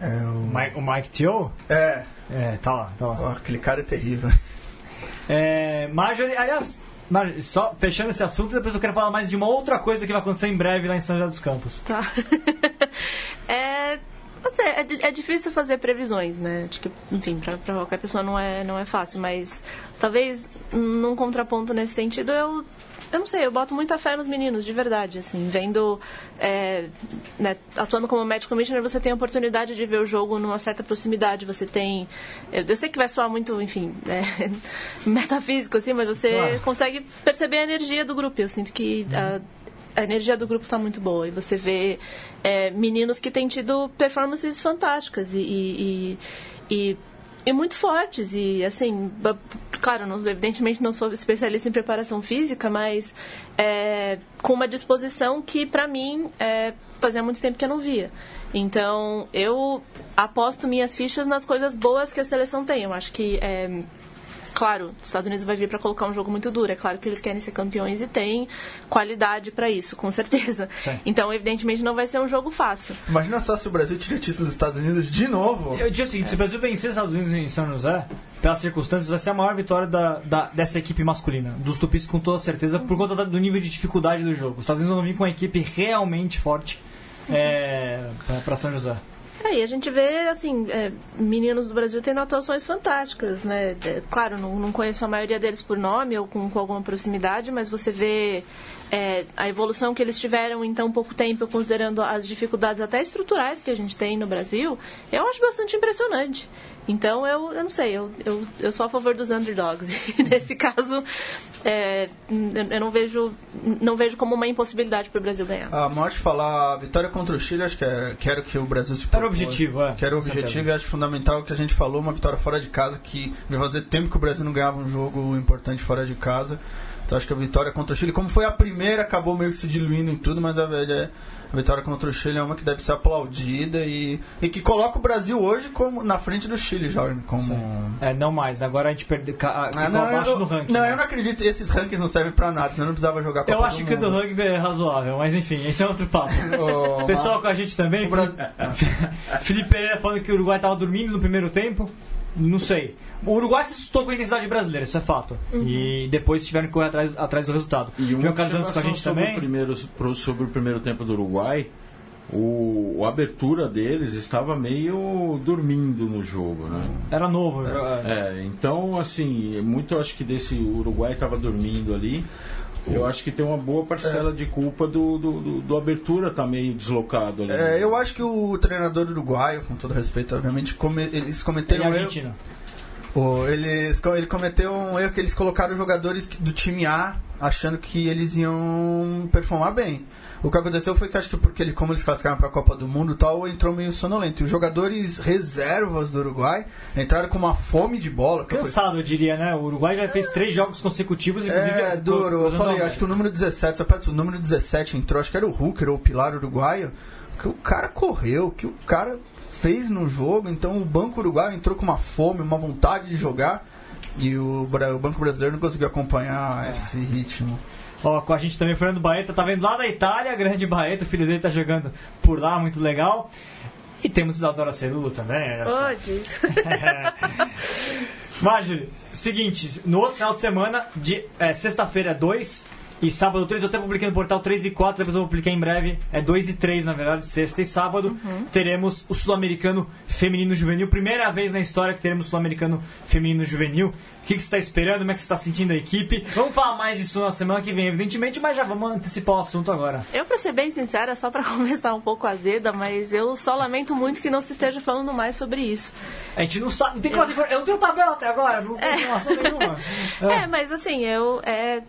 É o... Mike, o Mike Tio? É. É, tá lá, tá lá. Oh, aquele cara é terrível. É, Marjorie, aliás, Marjorie, só fechando esse assunto, depois eu quero falar mais de uma outra coisa que vai acontecer em breve lá em São José dos Campos. Tá. é, é, é, difícil fazer previsões, né? Acho que, enfim, para qualquer pessoa não é, não é fácil, mas talvez num contraponto nesse sentido eu eu não sei, eu boto muita fé nos meninos, de verdade, assim, vendo, é, né, atuando como médico commissioner, você tem a oportunidade de ver o jogo numa certa proximidade, você tem, eu, eu sei que vai soar muito, enfim, é, metafísico, assim, mas você ah. consegue perceber a energia do grupo, eu sinto que a, a energia do grupo está muito boa, e você vê é, meninos que têm tido performances fantásticas e, e, e e muito fortes. E assim claro não, evidentemente não sou especialista em preparação física mas é, com uma disposição que para mim é, fazia muito tempo que eu não via. Então eu aposto minhas fichas nas coisas boas que a seleção tem. Eu acho que é, claro, os Estados Unidos vai vir para colocar um jogo muito duro. É claro que eles querem ser campeões e têm qualidade para isso, com certeza. Sim. Então, evidentemente, não vai ser um jogo fácil. Imagina só se o Brasil tira o título dos Estados Unidos de novo. Eu digo o seguinte, se o Brasil vencer os Estados Unidos em São José, pelas circunstâncias, vai ser a maior vitória da, da- dessa equipe masculina. Dos tupis com toda certeza, por conta do nível de dificuldade do jogo. Os Estados Unidos vão vir com uma equipe realmente forte é, para São José. E a gente vê, assim, é, meninos do Brasil tendo atuações fantásticas, né? É, claro, não, não conheço a maioria deles por nome ou com, com alguma proximidade, mas você vê é, a evolução que eles tiveram em tão pouco tempo, considerando as dificuldades até estruturais que a gente tem no Brasil, eu acho bastante impressionante. Então, eu, eu não sei, eu, eu, eu sou a favor dos underdogs. E nesse caso, é, eu não vejo, não vejo como uma impossibilidade para o Brasil ganhar. A morte falar a vitória contra o Chile, acho que é, quero que o Brasil se Era o objetivo, é. Que era o objetivo e acho fundamental o que a gente falou, uma vitória fora de casa, que vai fazer tempo que o Brasil não ganhava um jogo importante fora de casa. Então acho que a vitória contra o Chile, como foi a primeira, acabou meio que se diluindo em tudo, mas a, velha- a vitória contra o Chile é uma que deve ser aplaudida e, e que coloca o Brasil hoje como na frente do Chile, Jorge. Como... É, não mais. Agora a gente perde, ca- Ah, não, abaixo eu, no ranking. não, mas- eu não acredito que esses rankings não servem pra nada, senão não precisava jogar Copa Eu acho que o do rugby é razoável, mas enfim, esse é outro papo. Pessoal com a gente também, Brasil- Felipe Pereira falando que o Uruguai estava dormindo no primeiro tempo. Não sei. O Uruguai se assustou com a intensidade brasileira, isso é fato. E depois tiveram que correr atrás, atrás do resultado. E uma João Carlos com a observação gente sobre, também. O primeiro, pro- sobre o primeiro tempo do Uruguai, o, a abertura deles estava meio dormindo no jogo, né? Era novo. é. É, então, assim, muito eu acho que desse Uruguai estava dormindo ali. Eu acho que tem uma boa parcela de culpa do, do, do, do abertura tá meio deslocado ali. É, eu acho que o treinador uruguaio, com todo respeito, obviamente, come- eles Tem cometeram um erro. Argentina. Pô, eles, ele cometeu um erro que eles colocaram os jogadores do time A achando que eles iam performar bem. O que aconteceu foi que acho que porque ele, como eles classificaram para a Copa do Mundo e tal, entrou meio sonolento. E os jogadores reservas do Uruguai entraram com uma fome de bola. que foi- Cansado, eu diria, né? O Uruguai já fez três jogos consecutivos, inclusive. É, duro. Eu falei, acho que o número 17, só perto, o número 17 entrou, acho que era o Hooker ou o Pilar uruguaio, que o cara correu, que o cara fez no jogo, então o Banco Uruguaio entrou com uma fome, uma vontade de jogar, e o, o Banco Brasileiro não conseguiu acompanhar esse ritmo. Ó, com a gente também, o Fernando Baeta, tá vendo lá da Itália, grande Baeta, o filho dele tá jogando por lá, muito legal. E temos Isadora Cerulo também, olha só. Oh, seguinte, no outro final de semana, de é, sexta-feira é 2 e sábado 3, eu até publiquei no portal 3 e 4, depois eu vou publicar em breve, é 2 e 3 na verdade, sexta e sábado, teremos o Sul-Americano Feminino Juvenil, primeira vez na história que teremos o Sul-Americano Feminino Juvenil. O que, que você está esperando? Como é que você está sentindo a equipe? Vamos falar mais disso na semana que vem, evidentemente, mas já vamos antecipar o assunto agora. Eu, pra ser bem sincera, só pra começar um pouco azeda, mas eu só lamento muito que não se esteja falando mais sobre isso. A gente não sabe, não tem quase informação, eu não tenho tabela até agora, não tenho informação nenhuma. É, mas assim, eu. É,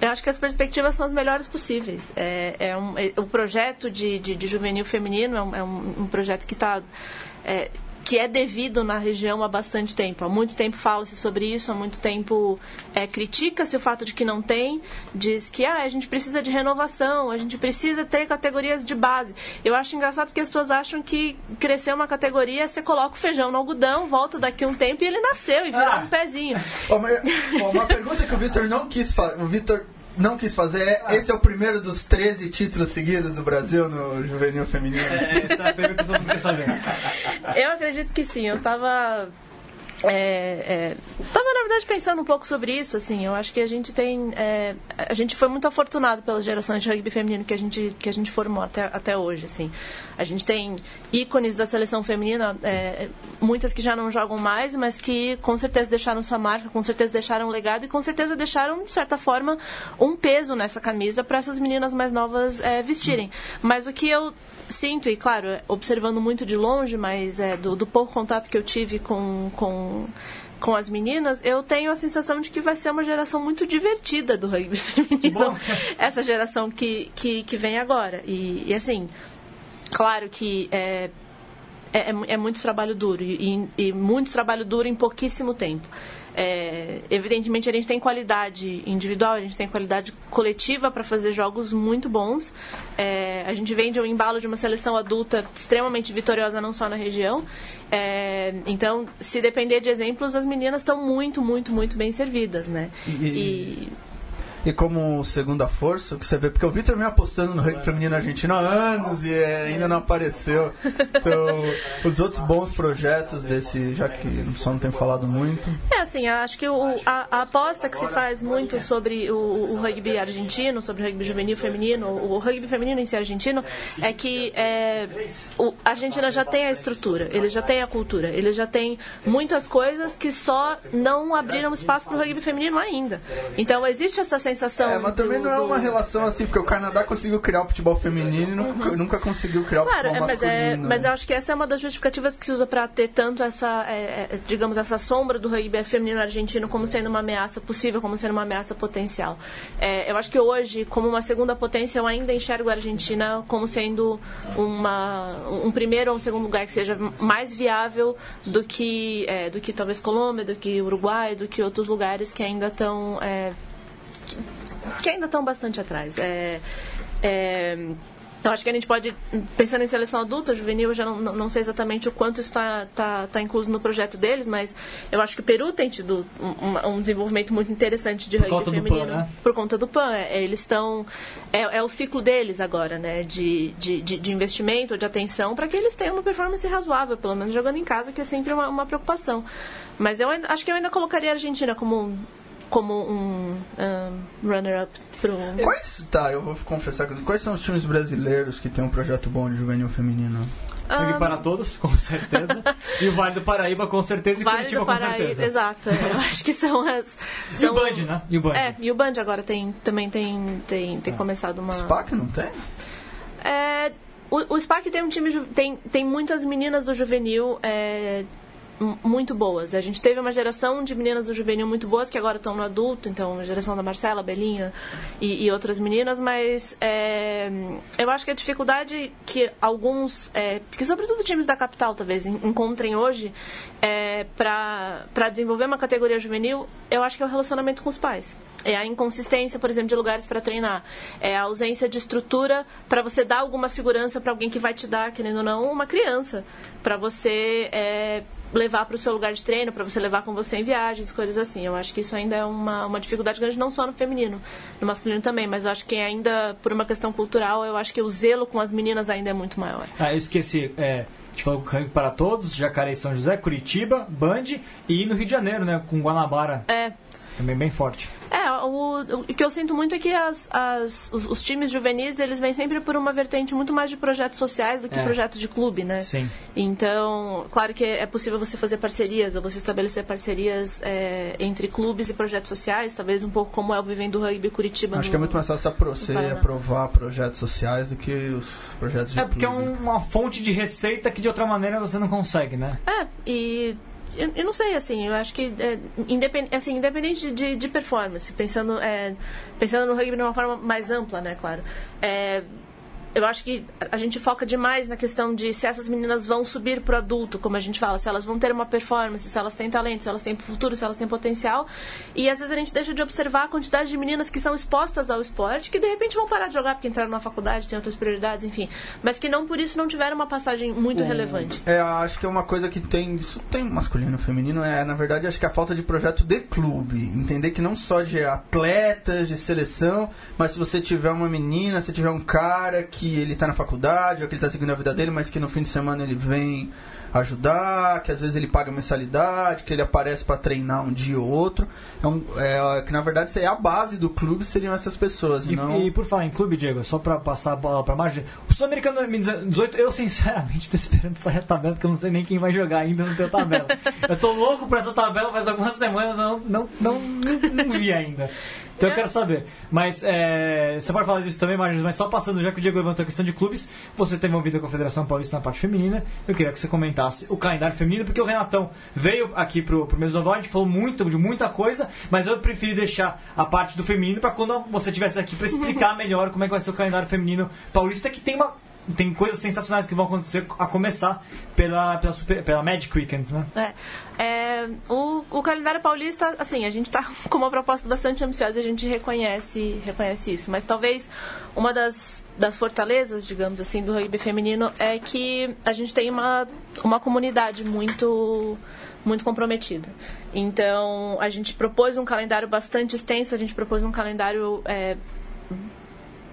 eu acho que as perspectivas são as melhores possíveis. É, é um, é- o projeto de, de, de juvenil feminino é um, é um- um projeto que está. Que é devido na região há bastante tempo. Há muito tempo fala-se sobre isso, há muito tempo é, critica-se o fato de que não tem, diz que ah, a gente precisa de renovação, a gente precisa ter categorias de base. Eu acho engraçado que as pessoas acham que crescer uma categoria, você coloca o feijão no algodão, volta daqui um tempo e ele nasceu e virou Ah. um pezinho. Ó, uma pergunta que o Vitor não quis fazer. O Vitor não quis fazer é: esse é o primeiro dos 13 títulos seguidos do Brasil no juvenil feminino? É, essa é a pergunta que todo mundo quer saber. Eu acredito que sim. Eu tava. É, é, tava na verdade pensando um pouco sobre isso assim eu acho que a gente tem é, a gente foi muito afortunado pelas gerações de rugby feminino que a gente que a gente formou até, até hoje assim. A gente tem ícones da seleção feminina é, muitas que já não jogam mais mas que com certeza deixaram sua marca com certeza deixaram um legado e com certeza deixaram de certa forma um peso nessa camisa para essas meninas mais novas é, vestirem. Mas o que eu sinto, e claro, observando muito de longe, mas é, do, do pouco contato que eu tive com, com, com as meninas, eu tenho a sensação de que vai ser uma geração muito divertida do rugby feminino. Essa geração que, que, que vem agora. E, e, assim, claro que é, é, é, é muito trabalho duro e, e, muito trabalho duro em pouquíssimo tempo. É, evidentemente a gente tem qualidade individual, a gente tem qualidade coletiva para fazer jogos muito bons. É, a gente vende o embalo de uma seleção adulta extremamente vitoriosa não só na região. É, então, se depender de exemplos, as meninas estão muito, muito, muito bem servidas, né? E, e como segunda força, que você vê, porque o Vitor vem apostando no rugby feminino argentino há anos e é, ainda não apareceu. Então, os outros bons projetos desse, já que só não tem falado muito. É assim, acho que o, a, a, aposta que se faz muito sobre o, o, rugby argentino, sobre o rugby juvenil feminino, o rugby feminino em si argentino, é que é, o, a Argentina já tem a estrutura, ele já tem a cultura, ele já tem muitas coisas que só não abriram espaço para o rugby feminino ainda. Então existe essa sensação sensação. É, mas também do, não é uma relação assim, porque o Canadá conseguiu criar o futebol feminino e nunca, uhum. nunca conseguiu criar o claro, futebol é, mas masculino. É, mas eu acho que essa é uma das justificativas que se usa para ter tanto essa, é, é, digamos, essa sombra do rugby feminino argentino como sendo uma ameaça possível, como sendo uma ameaça potencial. É, eu acho que hoje, como uma segunda potência, eu ainda enxergo a Argentina como sendo uma, um primeiro ou um segundo lugar que seja mais viável do que, é, do que talvez Colômbia, do que Uruguai, do que outros lugares que ainda estão é, que ainda estão bastante atrás. É, é, eu acho que a gente pode, pensando em seleção adulta, juvenil, eu já não, não sei exatamente o quanto está tá, tá incluso no projeto deles, mas eu acho que o Peru tem tido um, um desenvolvimento muito interessante de rugby feminino. PAN, né? Por conta do PAN. É, eles estão. É, é, o ciclo deles agora, né? De, de, de, de investimento, de atenção, para que eles tenham uma performance razoável, pelo menos jogando em casa, que é sempre uma, uma preocupação. Mas eu ainda, acho que eu ainda colocaria a Argentina como como um, um runner-up pro. Quais. Tá, eu vou confessar que. Quais são os times brasileiros que tem um projeto bom de juvenil feminino? Um, para todos, com certeza. e o Vale do Paraíba, com certeza, e vale Curitiba, do Paraíba, com certeza. Exato, é, eu acho que são as. São... E o Band, né? E o Band. É, e o Band agora tem, também tem, tem, tem é. começado uma. SPAC não tem? É, o, o SPAC tem um time. Tem, tem muitas meninas do juvenil. É, muito boas. A gente teve uma geração de meninas do juvenil muito boas que agora estão no adulto, então a geração da Marcela, Belinha e, e outras meninas, mas é, eu acho que a dificuldade que alguns, é, que sobretudo times da capital talvez encontrem hoje é, para desenvolver uma categoria juvenil, eu acho que é o relacionamento com os pais. É a inconsistência, por exemplo, de lugares para treinar. É a ausência de estrutura para você dar alguma segurança para alguém que vai te dar, querendo ou não, uma criança. Para você é, levar para o seu lugar de treino, para você levar com você em viagens, coisas assim. Eu acho que isso ainda é uma, uma dificuldade grande, não só no feminino, no masculino também, mas eu acho que ainda, por uma questão cultural, eu acho que o zelo com as meninas ainda é muito maior. Ah, eu esqueci. É, a gente falou com para todos, Jacareí São José, Curitiba, Band e no Rio de Janeiro, né, com Guanabara. É. Também bem forte. É, o, o, que eu sinto muito é que as, as, os, os, times juvenis, eles vêm sempre por uma vertente muito mais de projetos sociais do que é. projetos de clube, né? Sim. Então, claro que é possível você fazer parcerias, ou você estabelecer parcerias é, entre clubes e projetos sociais, talvez um pouco como é o Vivendo Rugby Curitiba. Acho no, que é muito mais fácil você aprovar projetos sociais do que os projetos de É, porque clube. é uma fonte de receita que de outra maneira você não consegue, né? É, e eu, eu, não sei, assim, eu acho que é, independ, assim, independente de, de performance, pensando, é, pensando no rugby de uma forma mais ampla, né, claro. É, eu acho que a gente foca demais na questão de se essas meninas vão subir pro adulto, como a gente fala, se elas vão ter uma performance, se elas têm talento, se elas têm futuro, se elas têm potencial. E às vezes a gente deixa de observar a quantidade de meninas que são expostas ao esporte, que de repente vão parar de jogar porque entraram na faculdade, têm outras prioridades, enfim. Mas que não por isso não tiveram uma passagem muito relevante. É, acho que é uma coisa que tem. Isso tem masculino e feminino, é, na verdade, acho que a falta de projeto de clube. Entender que não só de atletas, de seleção, mas se você tiver uma menina, se tiver um cara que que ele está na faculdade ou que ele está seguindo a vida dele, mas que no fim de semana ele vem ajudar, que às vezes ele paga mensalidade, que ele aparece para treinar um dia ou outro. É, um, é que na verdade é a base do clube seriam essas pessoas. E, não... e por falar em clube, Diego, só para passar a bola para margem, o Sul-Americano 2018, eu sinceramente estou esperando sair a tabela, porque eu não sei nem quem vai jogar ainda no teu tabela. eu tô louco por essa tabela faz algumas semanas, eu não, não, não, não, não vi ainda. Então eu quero saber. Mas é, você pode falar disso também, Margens, mas só passando, já que o Diego levantou a questão de clubes, você tem envolvido a Federação Paulista na parte feminina, eu queria que você comentasse o calendário feminino, porque o Renatão veio aqui pro, pro Mesoval, a gente falou muito de muita coisa, mas eu preferi deixar a parte do feminino para quando você estivesse aqui para explicar melhor como é que vai ser o calendário feminino paulista, que tem uma tem coisas sensacionais que vão acontecer a começar pela, pela, super, pela Magic Weekends, né? É, é, o, o calendário paulista, assim, a gente está com uma proposta bastante ambiciosa a gente reconhece, reconhece isso. Mas talvez uma das, das fortalezas, digamos assim, do rugby feminino é que a gente tem uma, uma comunidade muito muito comprometida. Então, a gente propôs um calendário bastante extenso, a gente propôs um calendário é,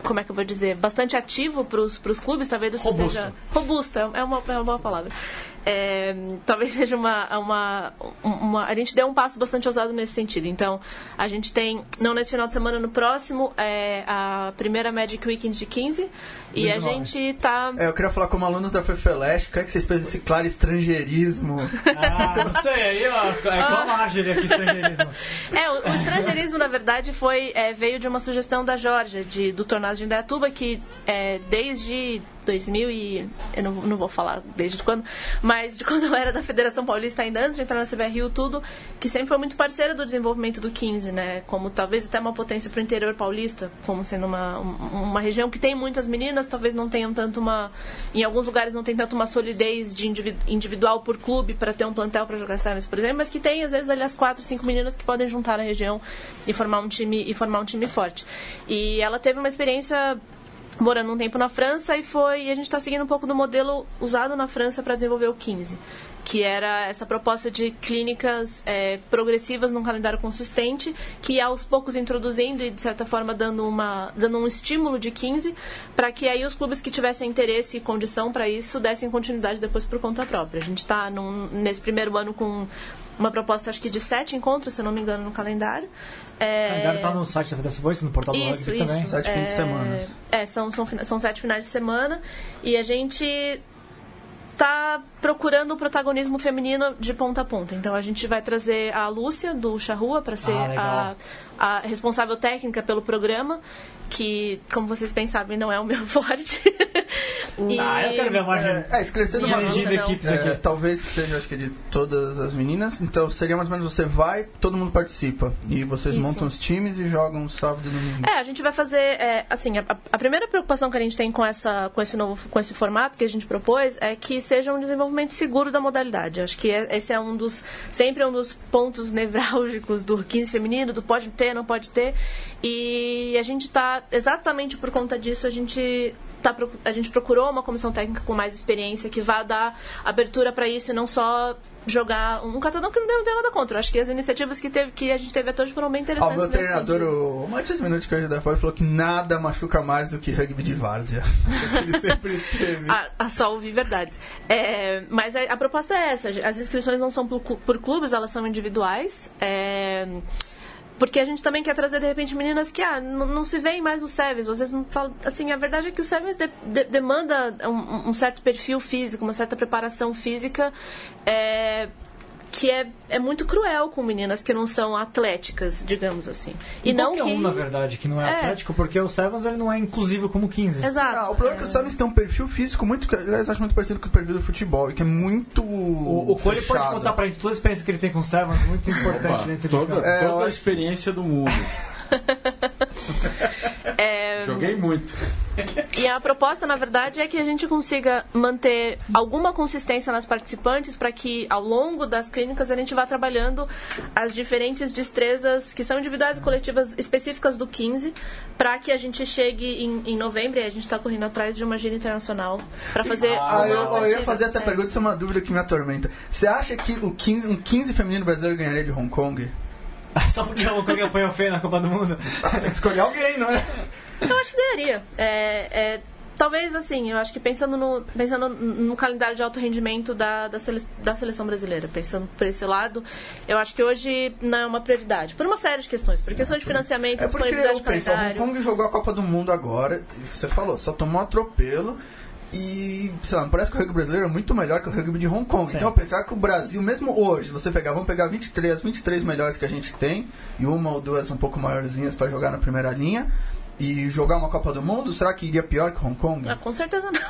como é que eu vou dizer, bastante ativo para os clubes, talvez isso Robusto. seja robusto, é uma, é uma boa palavra. É, talvez seja uma, uma, uma. A gente deu um passo bastante ousado nesse sentido. Então, a gente tem, não nesse final de semana, no próximo, é a primeira Magic Weekend de 15. E a 29. gente tá. É, eu queria falar como alunos da FEFELESH, como é que vocês pensam esse claro estrangeirismo? Ah, não sei, aí, ó, é igual a Marjorie aqui, estrangeirismo. É, o, o estrangeirismo, na verdade, foi, é, veio de uma sugestão da Georgia, de, do tornado de Indaiatuba, que é, desde 2000 e... Eu não, não vou falar desde quando, mas de quando eu era da Federação Paulista, ainda antes de entrar na CBRU, tudo, que sempre foi muito parceira do desenvolvimento do 15, né? Como talvez até uma potência para o interior paulista, como sendo uma, um- uma região que tem muitas meninas, talvez não tenham tanto uma... Em alguns lugares não tem tanto uma solidez de indivi- individual por clube para ter um plantel para jogar sevens, por exemplo, mas que tem, às vezes, ali as quatro, cinco meninas que podem juntar na região e formar um time, e formar um time forte. E ela teve uma experiência morando um tempo na França e foi e a gente está seguindo um pouco do modelo usado na França para desenvolver o 15 que era essa proposta de clínicas é, progressivas num calendário consistente que aos poucos introduzindo e de certa forma dando uma dando um estímulo de 15 para que aí os clubes que tivessem interesse e condição para isso dessem continuidade depois por conta própria. A gente está nesse primeiro ano com uma proposta acho que de sete encontros se não me engano no calendário É, O calendário tá no site da Federação Voice, no portal do isso, rugby também. isso. Sete fins de semana. É, são, são, são sete finais de semana. E a gente tá procurando o protagonismo feminino de ponta a ponta. Então a gente vai trazer a Lúcia, do Charrua, para ser Ah, a, a responsável técnica pelo programa. Que, como vocês bem sabem, não é o meu forte. E- Ah, eu quero ver a Marjorie É, é esclarecendo uma não. equipes É, aqui. talvez que seja, acho que de todas as meninas. Então seria mais ou menos você vai, todo mundo participa. E vocês Isso. montam os times e jogam sábado e domingo. É, a gente vai fazer, é, assim, a, a primeira preocupação que a gente tem com, essa, com esse novo, com esse formato que a gente propôs é que seja um desenvolvimento seguro da modalidade. Acho que é- esse é um dos, sempre um dos pontos nevrálgicos do 15 feminino, do pode ter, não pode ter. E a gente está, exatamente por conta disso, a gente tá, a gente procurou uma comissão técnica com mais experiência que vá dar abertura para isso e não só jogar um catadão que não tem nada contra. Eu acho que as iniciativas que, teve, que a gente teve até hoje foram bem interessantes. o meu treinador, sentido. o Matias Minuti, que hoje da fora, falou que nada machuca mais do que rugby de várzea. Ele sempre teve. a, a só ouvir verdades. É, mas a, a proposta é essa: as inscrições não são por, por clubes, elas são individuais. É, porque a gente também quer trazer, de repente, meninas que ah, não se veem mais no Sevens. Vocês não falam. Assim, a verdade é que o Sevens de- de- demanda um, um certo perfil físico, uma certa preparação física. é, que é, é muito cruel com meninas que não são atléticas, digamos assim. E não qualquer que. um, na verdade, que não é, É. atlético, porque o Sevens ele não é inclusivo como 15. Exato. Ah, o problema é que os Sevens têm um perfil físico muito, aliás, eu acho muito parecido com o perfil do futebol, e que é muito. O, o Cole pode contar pra gente toda a experiência que ele tem com o Sevens, muito importante Opa, dentro do toda campo. É, toda a acho- experiência do mundo. É, Joguei muito. E a proposta, na verdade, é que a gente consiga manter alguma consistência nas participantes para que, ao longo das clínicas, a gente vá trabalhando as diferentes destrezas que são individuais e coletivas específicas do 15, para que a gente chegue em, em novembro, e a gente está correndo atrás de uma gira internacional para fazer Ah, uma eu, eu ia fazer essa É. pergunta, isso é uma dúvida que me atormenta. Você acha que o 15, um 15 feminino brasileiro ganharia de Hong Kong? Só porque o Kong apanhou feio na Copa do Mundo. Ah, tem que escolher alguém, não é? Eu acho que ganharia. É, é, talvez assim, eu acho que pensando no, pensando no calendário de alto rendimento da, da, sele- da seleção brasileira, pensando por esse lado, eu acho que hoje não é uma prioridade. Por uma série de questões. Por questão de financiamento, É porque disponibilidade eu de penso, o Hong calendário. Kong jogou a Copa do Mundo agora, você falou, só tomou atropelo. E, sei lá, parece que o rugby brasileiro é muito melhor que o rugby de Hong Kong. Sim. Então eu pensava que o Brasil, mesmo hoje, se você pegar, vamos pegar 23, as 23 melhores que a gente tem, e uma ou duas um pouco maiorzinhas para jogar na primeira linha, e jogar uma Copa do Mundo, será que iria pior que Hong Kong? Ah, com certeza não.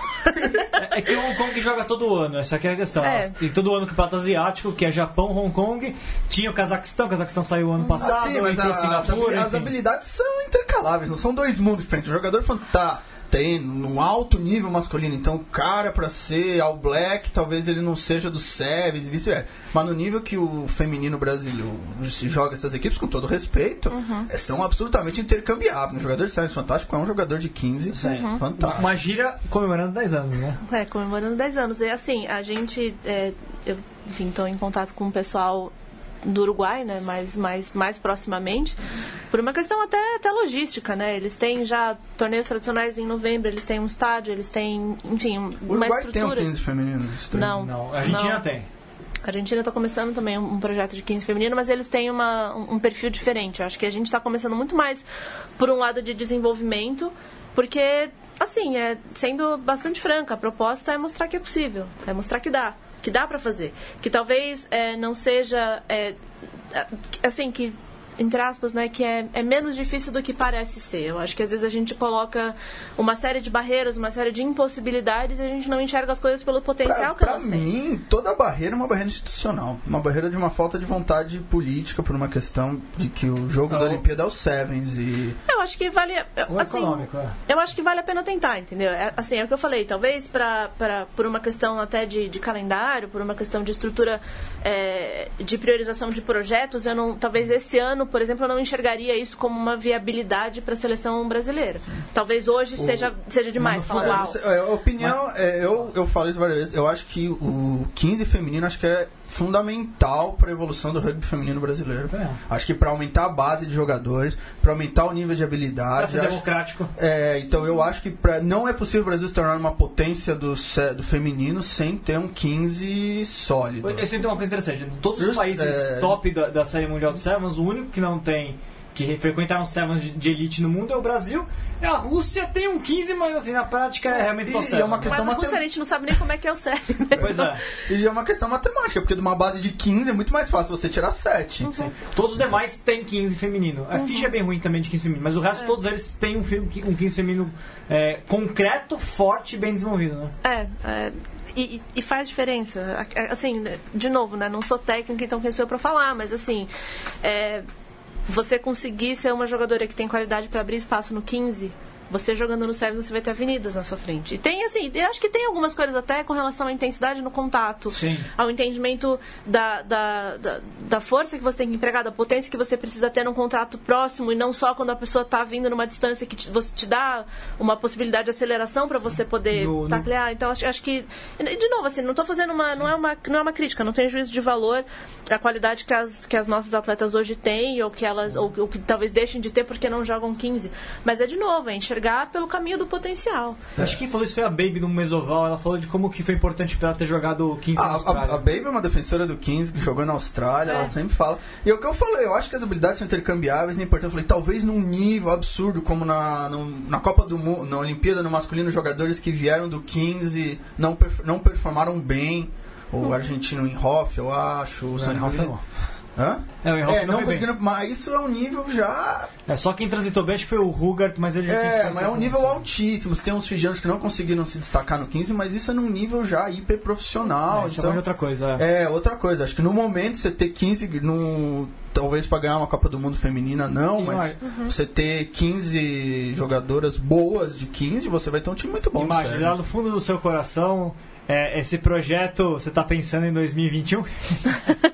É é que o Hong Kong joga todo ano, essa aqui é a questão. É. Tem todo ano o campeonato asiático, que é Japão, Hong Kong. Tinha o Cazaquistão, o Cazaquistão saiu ano passado, Ah, sim, mas a- as, Singapura, as habilidades são intercaláveis, não são dois mundos diferentes. O jogador tá, tem no alto nível masculino. Então, o cara, pra ser All Black, talvez ele não seja do Sevens e vice-versa. Mas no nível que o feminino brasileiro se joga essas equipes, com todo respeito, é, são absolutamente intercambiáveis. Um jogador de Sevens fantástico é um jogador de 15 Sim. fantástico. Uma gira comemorando 10 anos, né? É, comemorando 10 anos. E assim, a gente, é, eu, enfim, estou em contato com o pessoal do Uruguai, né, mais, mais, mais proximamente, por uma questão até, até logística, né, eles têm já torneios tradicionais em novembro, eles têm um estádio, eles têm, enfim, O uma Uruguai tem um estrutura. 15 feminino. Não, Não, a Argentina não. tem. A Argentina está começando também um projeto de 15 feminino, mas eles têm uma, um um perfil diferente. Eu acho que a gente está começando muito mais por um lado de desenvolvimento, porque, assim, é, sendo bastante franca, a proposta é mostrar que é possível, é mostrar que dá, que dá para fazer. Que talvez é, não seja, é, assim, que entre aspas, né, que é, é menos difícil do que parece ser. Eu acho que às vezes a gente coloca uma série de barreiras, uma série de impossibilidades e a gente não enxerga as coisas pelo potencial Pra, que pra elas têm. mim, toda barreira é uma barreira institucional. Uma barreira de uma falta de vontade política por uma questão de que o jogo da Não. Olimpíada é o Sevens e... Eu acho que vale. O Assim, econômico, é. eu acho que vale a pena tentar, entendeu? É, assim, é o que eu falei. Talvez pra, pra, por uma questão até de, de calendário, por uma questão de estrutura é, de priorização de projetos, eu não. Talvez esse ano, por exemplo, eu não enxergaria isso como uma viabilidade para a seleção brasileira. Talvez hoje seja, seja demais. Mas Falar, uau. É, a opinião, é, eu, eu falo isso várias vezes, eu acho que o 15 feminino acho que é fundamental para a evolução do rugby feminino brasileiro. É. Acho que para aumentar a base de jogadores, para aumentar o nível de Pra habilidade. ser acho- democrático. é, então eu acho que pra, não é possível o Brasil se tornar uma potência do, do feminino sem ter um 15 sólido. Esse tem uma coisa interessante. De todos os Just- países é- top da, da série mundial de Sevens, o único que não tem que frequentaram Sevens de, de elite no mundo é o Brasil. E a Rússia tem um 15, mas assim, na prática é realmente só E- e Sevens. é uma Mas questão a Rússia matem- a gente não sabe nem como é que é o sério. Pois é. E é uma questão matemática, porque de uma base de 15 é muito mais fácil você tirar 7. Sim. Todos os demais têm 15 feminino. A ficha é bem ruim também de 15 feminino, mas o resto todos eles têm um, um 15 feminino é, concreto, forte e bem desenvolvido, né? É, é, e, e- faz diferença. Assim, de novo, né? Não sou técnica, então quem sou eu pra falar, mas assim, é, você conseguir ser uma jogadora que tem qualidade pra abrir espaço no 15, você jogando no Sevens, você vai ter avenidas na sua frente. E tem, assim, eu acho que tem algumas coisas até com relação à intensidade no contato, Sim. ao entendimento da, da, da, da força que você tem que empregar, da potência que você precisa ter num contrato próximo e não só quando a pessoa tá vindo numa distância que te, você te dá uma possibilidade de aceleração pra você poder No- no- taclear. Então, acho, acho que. De novo, assim, não tô fazendo uma. Não é uma, não é uma crítica, não tem juízo de valor a qualidade que as, que as nossas atletas hoje têm, ou que elas. Ou, ou que talvez deixem de ter porque não jogam 15. Mas é de novo, é enxergar pelo caminho do potencial. Acho que quem falou isso foi a Baby no Mesoval. Ela falou de como que foi importante pra ela ter jogado 15 A, na a, Austrália. a Baby é uma defensora do 15 que jogou na Austrália, É. ela sempre fala. E é o que eu falei, eu acho que as habilidades são intercambiáveis, é importante. Eu falei, talvez num nível absurdo, como na, no- na Copa do Mundo, na Olimpíada no masculino, jogadores que vieram do 15 não, perf- não performaram bem. O argentino Inhoff, eu acho. O Sonny Inhoff é Green- bom. Hã? É, o Inhoff É, não não foi bem. conseguiram. Mas isso é um nível já. É, só quem transitou bem acho que foi o Rugart, mas ele É, mas é um nível isso. altíssimo. Você tem uns fijianos que não conseguiram se destacar no 15, mas isso é num nível já hiper profissional. É, tá falando de outra coisa. é. É, outra coisa. Acho que no momento você ter 15 no. Talvez pra ganhar uma Copa do Mundo feminina não, mas você ter 15 jogadoras boas de 15, você vai ter um time muito bom. Imagina, lá no fundo do seu coração, é, esse projeto, você tá pensando em 2021?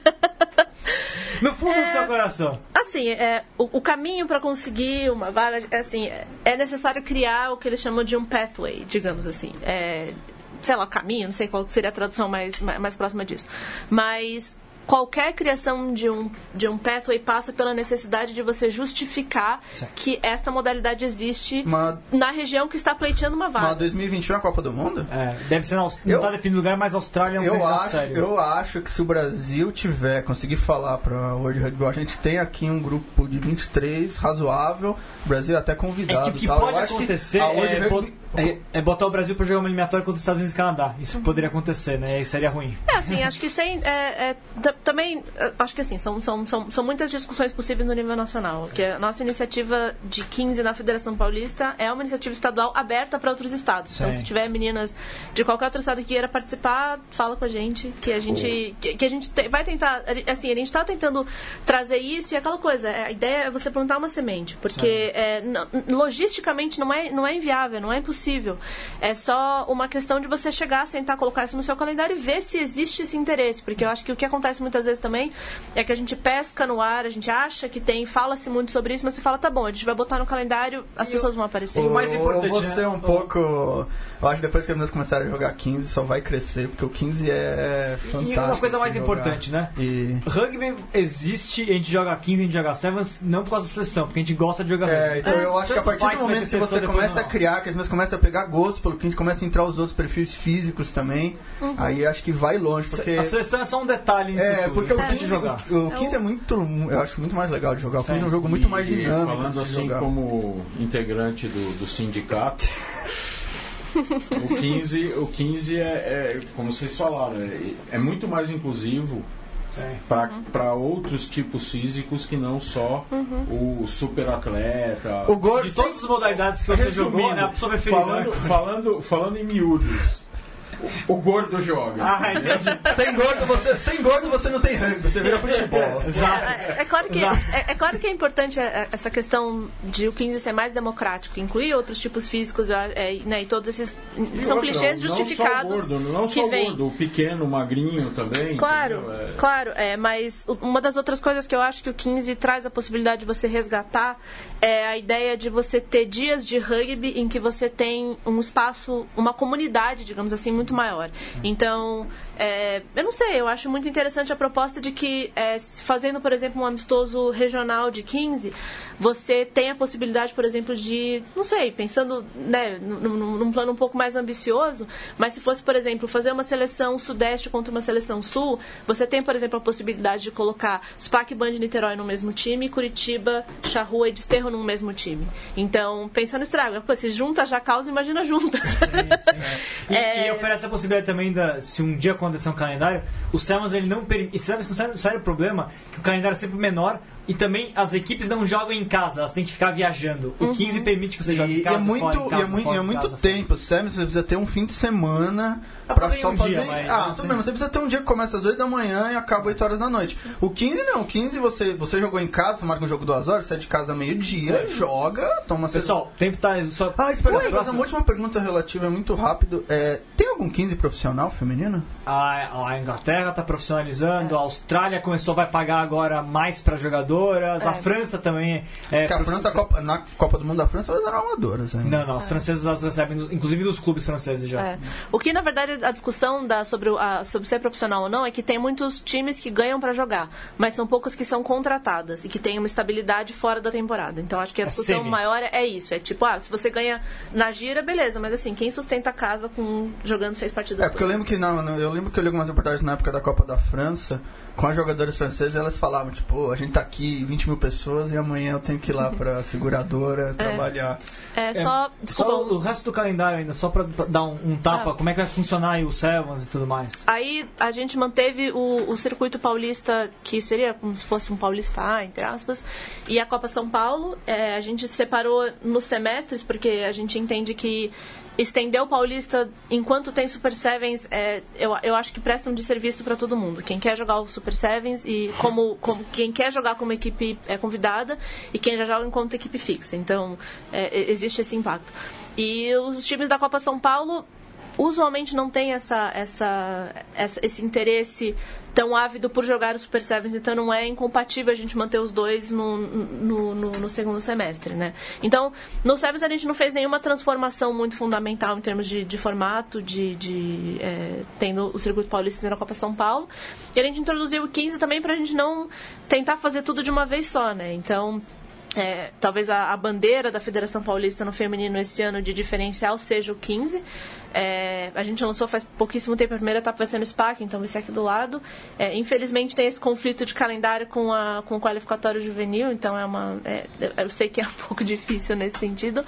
fundo do seu coração. Assim, é, o, o caminho para conseguir uma vaga, é, assim, é, é necessário criar o que eles chamam de um pathway, digamos assim. É, sei lá, caminho, não sei qual seria a tradução mais, mais próxima disso. Mas qualquer criação de um, de um pathway passa pela necessidade de você justificar que esta modalidade existe Mas, na região que está pleiteando uma vaga. mas 2021 é a Copa do Mundo? É, deve ser na Aust... Eu- Não tá definido lugar, mas a Austrália é um Eu acho, sério. eu acho que se o Brasil tiver, conseguir falar para World Rugby, a gente tem aqui um grupo de 23 razoável, o Brasil é até É convidado. que o que tal. Eu pode acho que acontecer a World é, Rugby- é- é botar o Brasil pra jogar uma eliminatória contra os Estados Unidos e Canadá. Isso poderia acontecer, né? E seria ruim. É, assim, acho que tem. é, é, também, é, acho que assim, são, são, são, são muitas discussões possíveis no nível nacional. Que a nossa iniciativa de 15 na Federação Paulista é uma iniciativa estadual aberta para outros estados. Então, Sim. se tiver meninas de qualquer outro estado que queira participar, fala com a gente, que a gente, que, que a gente te- vai tentar. Assim, a gente está tentando trazer isso e aquela coisa. é, A ideia é você plantar uma semente, porque é, logisticamente não é, não é inviável, não é impossível possível. É só uma questão de você chegar, sentar, colocar isso no seu calendário e ver se existe esse interesse. Porque eu acho que o que acontece muitas vezes também é que a gente pesca no ar, a gente acha que tem, fala-se muito sobre isso, mas você fala, tá bom, a gente vai botar no calendário, as pessoas vão aparecer. o mais importante, Eu vou ser né? um pouco. Eu acho que depois que as meninas começarem a jogar 15, só vai crescer, porque o 15 é fantástico. E uma coisa mais jogar. importante, né? E. Rugby existe, a gente joga 15, a gente joga 7, não por causa da seleção, porque a gente gosta de jogar É, rugby. então eu acho que a partir do momento que você começa a criar, que as pessoas começam a pegar gosto pelo 15, começa a entrar os outros perfis físicos também, aí acho que vai longe, porque... A seleção é só um detalhe É, tudo, porque o a gente 15, jogar. o, o 15 é muito. Eu acho muito mais legal de jogar. O 15 é um jogo muito mais E dinâmico. Falando de assim jogar. como integrante do, do sindicato, o 15, o 15 é, é, como vocês falaram, é, é muito mais inclusivo Para outros tipos físicos que não só o super atleta. O gol, De todas as modalidades que você jogou, é a pessoa preferida. falando, né? falando, falando em miúdos, o, o gordo joga. Ah, entendi. sem, gordo você, sem gordo você não tem rugby, você vira futebol. Exato. É, é claro que, Exato. é, é claro que é importante é, essa questão de o 15 ser mais democrático, incluir outros tipos físicos, é, né, e todos esses. E são outra, clichês não justificados Só o gordo, não que só o vêm. gordo, o pequeno, o magrinho também. Claro? É. claro, é, mas uma das outras coisas que eu acho que o 15 traz a possibilidade de você resgatar é a ideia de você ter dias de rugby em que você tem um espaço, uma comunidade, digamos assim, muito maior. Então, é, eu não sei, eu acho muito interessante a proposta de que, é, fazendo, por exemplo, um amistoso regional de 15, você tem a possibilidade, por exemplo, de, não sei, pensando né, num, num- plano um pouco mais ambicioso, mas se fosse, por exemplo, fazer uma seleção sudeste contra uma seleção sul, você tem, por exemplo, a possibilidade de colocar SPAC Band de Niterói no mesmo time, Curitiba, Charrua e Desterro no mesmo time. Então, pensando estrago, pô, se junta já causa, imagina juntas. E, É. e oferece a possibilidade também da, se um dia acontecer um calendário, o Sevens ele não permite. E Sevens com sério, sério problema que o calendário é sempre menor e também as equipes não jogam em casa, elas têm que ficar viajando. O 15 permite que você jogue E, em casa. é muito, fora, casa, e é muito, fora, e é muito casa, tempo. Sério, você precisa ter um fim de semana Dá pra só um fazer. dia, mas- ah, mas tudo bem, você precisa ter um dia que começa às 8 da manhã e acaba 8 horas da noite. O 15 não, o 15 você, você jogou em casa, você marca um jogo 2 horas, sai de casa meio-dia, joga, toma Pessoal, o tempo tá. Só... Ah, espera, Ui, fazer uma última pergunta relativa, é muito rápido. É, tem algum 15 profissional feminino? A, a Inglaterra está profissionalizando, a Austrália começou, vai pagar agora mais para jogadoras, a É. França também é. Porque a França, a Copa- na Copa do Mundo da França, elas eram amadoras ainda. Não, não, as francesas elas recebem, inclusive dos clubes franceses já. É. O que, na verdade, a discussão da, sobre, o- a, sobre ser profissional ou não é que tem muitos times que ganham para jogar, mas são poucos que são contratadas e que têm uma estabilidade fora da temporada. Então, acho que a É discussão maior é isso. É tipo, ah, se você ganha na gira, beleza, mas assim, quem sustenta a casa com jogando seis partidas É, porque eu lembro que na- eu lembro que eu li algumas reportagens na época da Copa da França, com as jogadoras francesas, elas falavam, tipo, a gente tá aqui, 20 mil pessoas, e amanhã eu tenho que ir lá pra seguradora trabalhar. É, só. Desculpa, Só o resto do calendário ainda, só para dar um, um tapa, Ah. como é que vai funcionar aí o Sevens e tudo mais. Aí a gente manteve o, o circuito paulista, que seria como se fosse um paulista entre aspas, e a Copa São Paulo. É, a gente separou nos semestres, porque a gente entende que estender o paulista enquanto tem Super Sevens, é, eu, eu acho que presta um desserviço para todo mundo. Quem quer jogar o Super Sevens e como, como quem quer jogar como equipe é, convidada e quem já joga enquanto equipe fixa. Então, é, existe esse impacto. E os times da Copa São Paulo usualmente não tem essa, essa, essa- esse interesse tão ávido por jogar o Super Sevens, então não é incompatível a gente manter os dois no, no, no- no segundo semestre, né? Então, no Sevens a gente não fez nenhuma transformação muito fundamental em termos de, de formato, de, de é, tendo o Circuito Paulista tendo a Copa São Paulo, e a gente introduziu o 15 também para a gente não tentar fazer tudo de uma vez só, né? Então, é, talvez a, a bandeira da Federação Paulista no feminino esse ano de diferencial seja o 15. É, a gente lançou faz pouquíssimo tempo, a primeira etapa vai ser no SPAC, então vai ser aqui do lado. É, infelizmente tem esse conflito de calendário com, a, com o qualificatório juvenil, então é uma. é, eu sei que é um pouco difícil nesse sentido.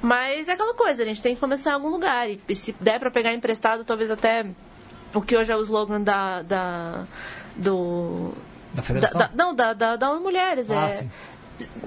Mas é aquela coisa, a gente tem que começar em algum lugar. E, e se der para pegar emprestado, talvez até o que hoje é o slogan da. da do. Da Da, federação? da- não, da, da, da Mulheres. Ah, é, sim.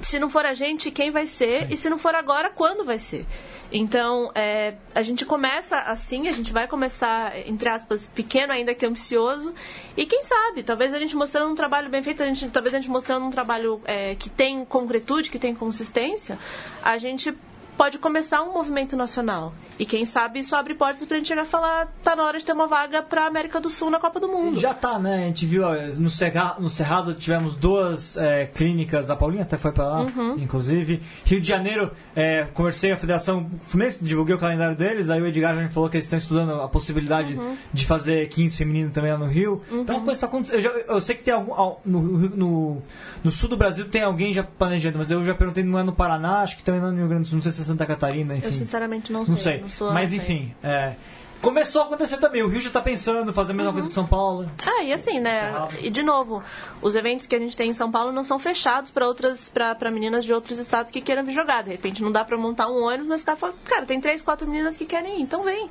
Se não for a gente, quem vai ser? E se não for agora, quando vai ser? Então, é, a gente começa assim, a gente vai começar, entre aspas, pequeno ainda que ambicioso. E quem sabe, talvez a gente mostrando um trabalho bem feito, a gente, talvez a gente mostrando um trabalho é, que tem concretude, que tem consistência, a gente pode começar um movimento nacional. E quem sabe isso abre portas pra gente chegar a falar, tá na hora de ter uma vaga pra América do Sul na Copa do Mundo. Já tá, né? A gente viu no, Cerrado, no Cerrado tivemos duas é, clínicas, a Paulinha até foi pra lá, Uhum. inclusive. Rio de Janeiro, é, conversei com a Federação Fluminense, divulguei o calendário deles, aí o Edgar já me falou que eles estão estudando a possibilidade Uhum. de fazer 15 feminino também lá no Rio. Então a coisa tá acontecendo. Eu, já- eu sei que tem algum. No, no, no sul do Brasil tem alguém já planejando, mas eu já perguntei, não é no Paraná, acho que também não é no Rio Grande do Sul, não sei se Santa Catarina, enfim. Eu sinceramente não sei. Não sei. sou- Mas sei. enfim, é, começou a acontecer também. O Rio já tá pensando fazer a mesma coisa que São Paulo. Ah, e assim, né? E de novo, os eventos que a gente tem em São Paulo não são fechados para outras, para meninas de outros estados que queiram vir jogar. De repente não dá para montar um ônibus, mas tá falando, cara, tem três, quatro meninas que querem ir, então vem.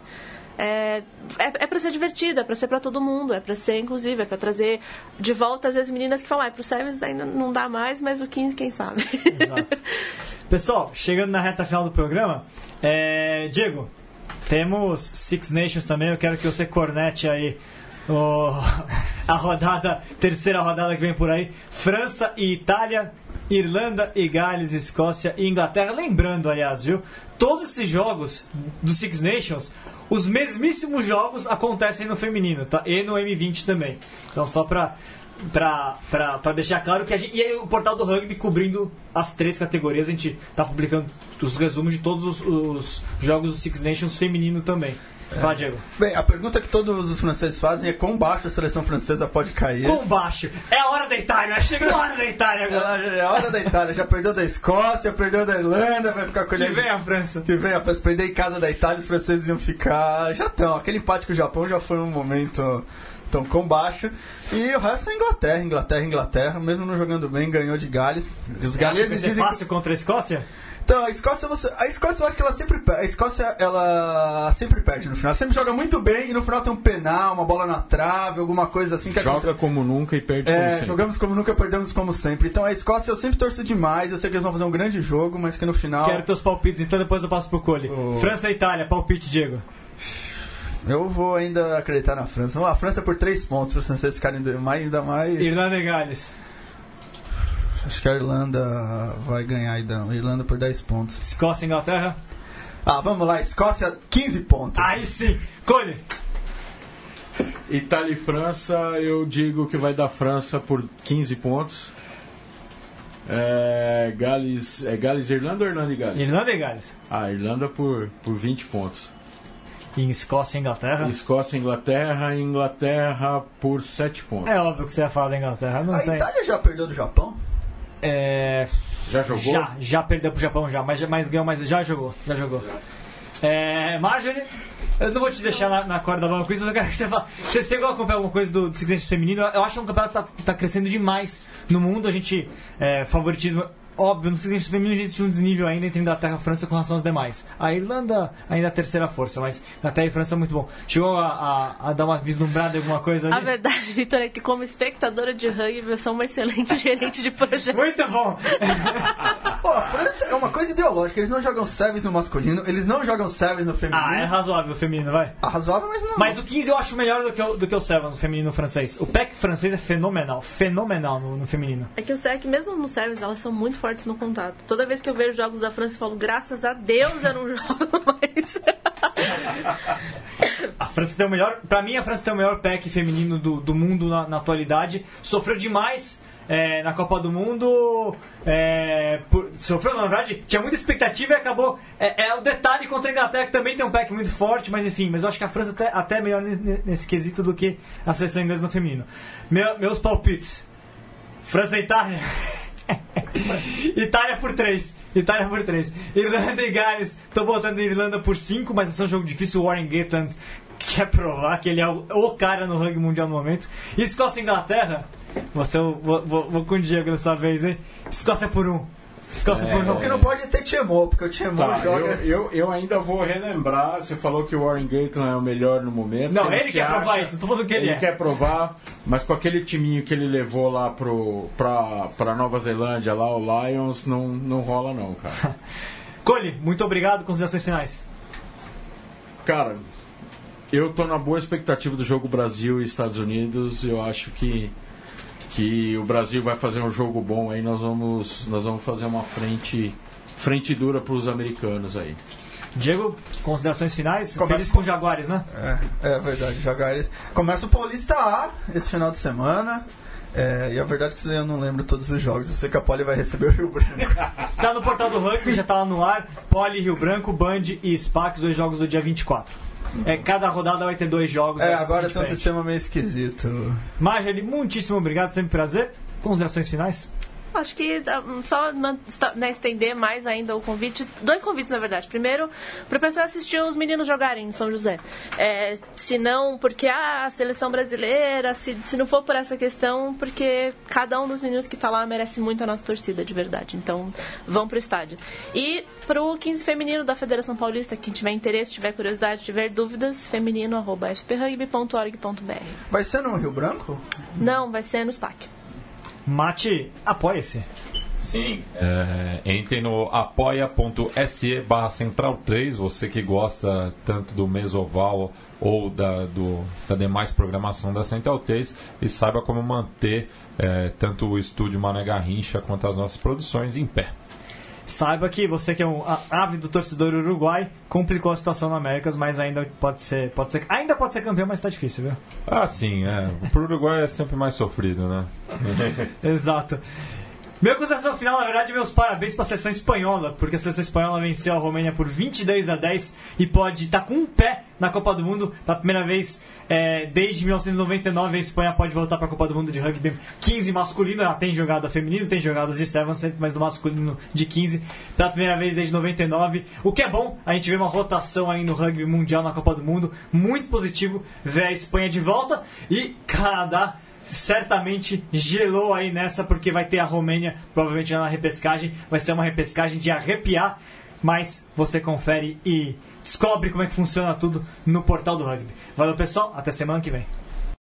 É, é, é para ser divertido, é para ser para todo mundo, é para ser inclusive, é para trazer de volta às vezes meninas que falam, ah, pro Sevens ainda não dá mais, mas o 15 quem sabe. Exato. Pessoal, chegando na reta final do programa, é, Diego, temos Six Nations também. Eu quero que você cornete aí o- a rodada, terceira rodada que vem por aí: França e Itália, Irlanda e Gales, Escócia e Inglaterra. Lembrando, aliás, viu? Todos esses jogos do Six Nations. Os mesmíssimos jogos acontecem no feminino, tá? E no M20 também. Então, só pra pra, pra, pra deixar claro que a gente. E aí, o portal do rugby cobrindo as três categorias, a gente tá publicando os resumos de todos os, os jogos do Six Nations feminino também. Fala, Diego. Bem, a pergunta que todos os franceses fazem é quão baixo a seleção francesa pode cair. Com baixo. É a hora da Itália, chegou a hora da Itália agora. É a hora da Itália, já perdeu da Escócia, perdeu da Irlanda, vai ficar com Que vem a França. Que vem, rapaz, perder em casa da Itália, os franceses iam ficar. Já estão. Aquele empate com o Japão já foi um momento tão com baixo. E o resto é Inglaterra, Inglaterra, Inglaterra. Mesmo não jogando bem, ganhou de Gales. Os galeses ser dizem. fácil contra a Escócia? Então, a Escócia, você... a Escócia eu acho que ela sempre perde. A Escócia, ela sempre perde no final. Ela sempre joga muito bem e no final tem um penal, uma bola na trave, alguma coisa assim que. Joga como nunca e perde como É, sempre. jogamos como nunca, perdemos como sempre. Então a Escócia eu sempre torço demais. Eu sei que eles vão fazer um grande jogo, mas que no final. Quero teus palpites, então depois eu passo pro Cole. Oh. França e Itália, palpite, Diego. Eu vou ainda acreditar na França. A França por 3 pontos, para os franceses ficarem mais, ainda mais. Irlanda e Gales. Acho que a Irlanda vai ganhar. A Irlanda por 10 pontos. Escócia e Inglaterra. Ah, vamos lá. Escócia, 15 pontos. Aí sim. Cole. Itália e França, eu digo que vai dar França por 15 pontos. É, Gales, é Gales e Irlanda ou Irlanda e Gales? Irlanda e Gales. Ah, Irlanda por, por 20 pontos. E Escócia e Inglaterra. Escócia e Inglaterra, Inglaterra por 7 pontos. É óbvio que você ia falar da Inglaterra. Não a tem. Itália já perdeu do Japão? É, Já jogou? Já, já perdeu pro Japão já, mas, mas ganhou, mas já jogou, já jogou. É, Marjorie, eu não vou te deixar na, na corda bamba com isso, mas eu quero que você fale. Você chegou a acompanhar alguma coisa do, do Nations feminino? Eu acho que um campeonato que tá, tá crescendo demais no mundo. A gente, é, favoritismo. Óbvio, no Nations feminino existe um desnível ainda entre Inglaterra e França com relação às demais. A Irlanda ainda é a terceira força, mas Inglaterra e França é muito bom. Chegou a, a, a dar uma vislumbrada em alguma coisa A ali? verdade, Vitor, é que como espectadora de rugby, eu sou uma excelente gerente de projeto. Muito bom! Pô, a França é uma coisa ideológica. Eles não jogam sevens no masculino, eles não jogam sevens no feminino. Ah, é razoável o feminino, vai. Ah, razoável, mas não. Mas o 15 eu acho melhor do que o, do que o Sevens, o feminino francês. O pack francês é fenomenal, fenomenal no, no feminino. É que eu sei é que mesmo no Sevens elas são muito fortes no contato. Toda vez que eu vejo jogos da França, eu falo, graças a Deus eu não jogo mais. A França tem o melhor, pra mim a França tem o melhor pack feminino do, do mundo na, na atualidade. Sofreu demais é, na Copa do Mundo. é, por- sofreu, na verdade, tinha muita expectativa e acabou. É, é o detalhe contra a Inglaterra, que também tem um pack muito forte, mas enfim, mas eu acho que a França até, até é melhor nesse, nesse quesito do que a seleção inglesa no feminino. Meu- meus palpites: França e Itália. Itália por 3. Itália por 3. Irlanda e Gales. Tô botando Irlanda por 5, mas esse é um jogo difícil. Warren Gatland quer provar que ele é o, cara no rugby mundial no momento. Escócia e Inglaterra. Você, vou, vou, vou com o Diego dessa vez, hein? Escócia por 1. Escócia por 1. Porque não pode ter Tiemô, porque o Tiemô Tá, eu, joga. eu, eu ainda vou relembrar. Você falou que o Warren Gatton é o melhor no momento. Não, ele se quer provar isso, tô falando que ele é. quer provar, mas com aquele timinho que ele levou lá pro, pra, pra Nova Zelândia, lá, o Lions, não, não rola não, cara. Cole, muito obrigado. Considerações finais. Cara, eu tô na boa expectativa do jogo Brasil e Estados Unidos. Eu acho que, que o Brasil vai fazer um jogo bom aí. Nós vamos, nós vamos fazer uma frente frente dura para os americanos aí. Diego, considerações finais? Começa Feliz com o Jaguares, né? É, é verdade, Jaguares. Começa o Paulista A esse final de semana. É, e a verdade é que eu não lembro todos os jogos. Eu sei que a Poli vai receber o Rio Branco. Tá no portal do rugby, já tá lá no ar. Poli, Rio Branco, Band e SPAC, os dois jogos do dia 24. É, cada rodada vai ter dois jogos. É, agora tem um sistema meio esquisito. Marjorie, muitíssimo obrigado, sempre prazer. Considerações finais? Acho que ah, só né, estender mais ainda o convite. Dois convites, na verdade. Primeiro, para o pessoal assistir os meninos jogarem em São José. É, se não, porque ah, a seleção brasileira, se, se não for por essa questão, porque cada um dos meninos que está lá merece muito a nossa torcida, de verdade. Então, vão pro estádio. E pro 15 feminino da Federação Paulista, quem tiver interesse, tiver curiosidade, tiver dúvidas, feminino, arroba fprugby.org.br. Vai ser no Rio Branco? Não, vai ser no SPAC. Mate, apoia-se. Sim. É, entrem no apoia.se barra central 3, você que gosta tanto do Mesoval ou da, do, da demais programação da Central 3 e saiba como manter é, tanto o estúdio Mané Garrincha quanto as nossas produções em pé. Saiba que você que é um ávido torcedor uruguai, complicou a situação no Américas, mas ainda pode ser, pode ser, ainda pode ser campeão, mas tá difícil, viu? Ah, sim, é. Pro Uruguai é sempre mais sofrido, né? Exato. Meu consideração final, na verdade, meus parabéns para a seleção espanhola, porque a seleção espanhola venceu a Romênia por 22 a 10 e pode estar com um pé na Copa do Mundo. Pela primeira vez é, desde 1999, a Espanha pode voltar para a Copa do Mundo de rugby 15 masculino. Ela tem jogada feminino, tem jogadas de 7 sempre, mas no masculino de 15. Pela primeira vez desde 99. O que é bom, a gente vê uma rotação aí no rugby mundial na Copa do Mundo. Muito positivo ver a Espanha de volta e Canadá certamente gelou aí nessa, porque vai ter a Romênia, provavelmente na repescagem. Vai ser uma repescagem de arrepiar, mas você confere e descobre como é que funciona tudo no portal do rugby. Valeu, pessoal. Até semana que vem.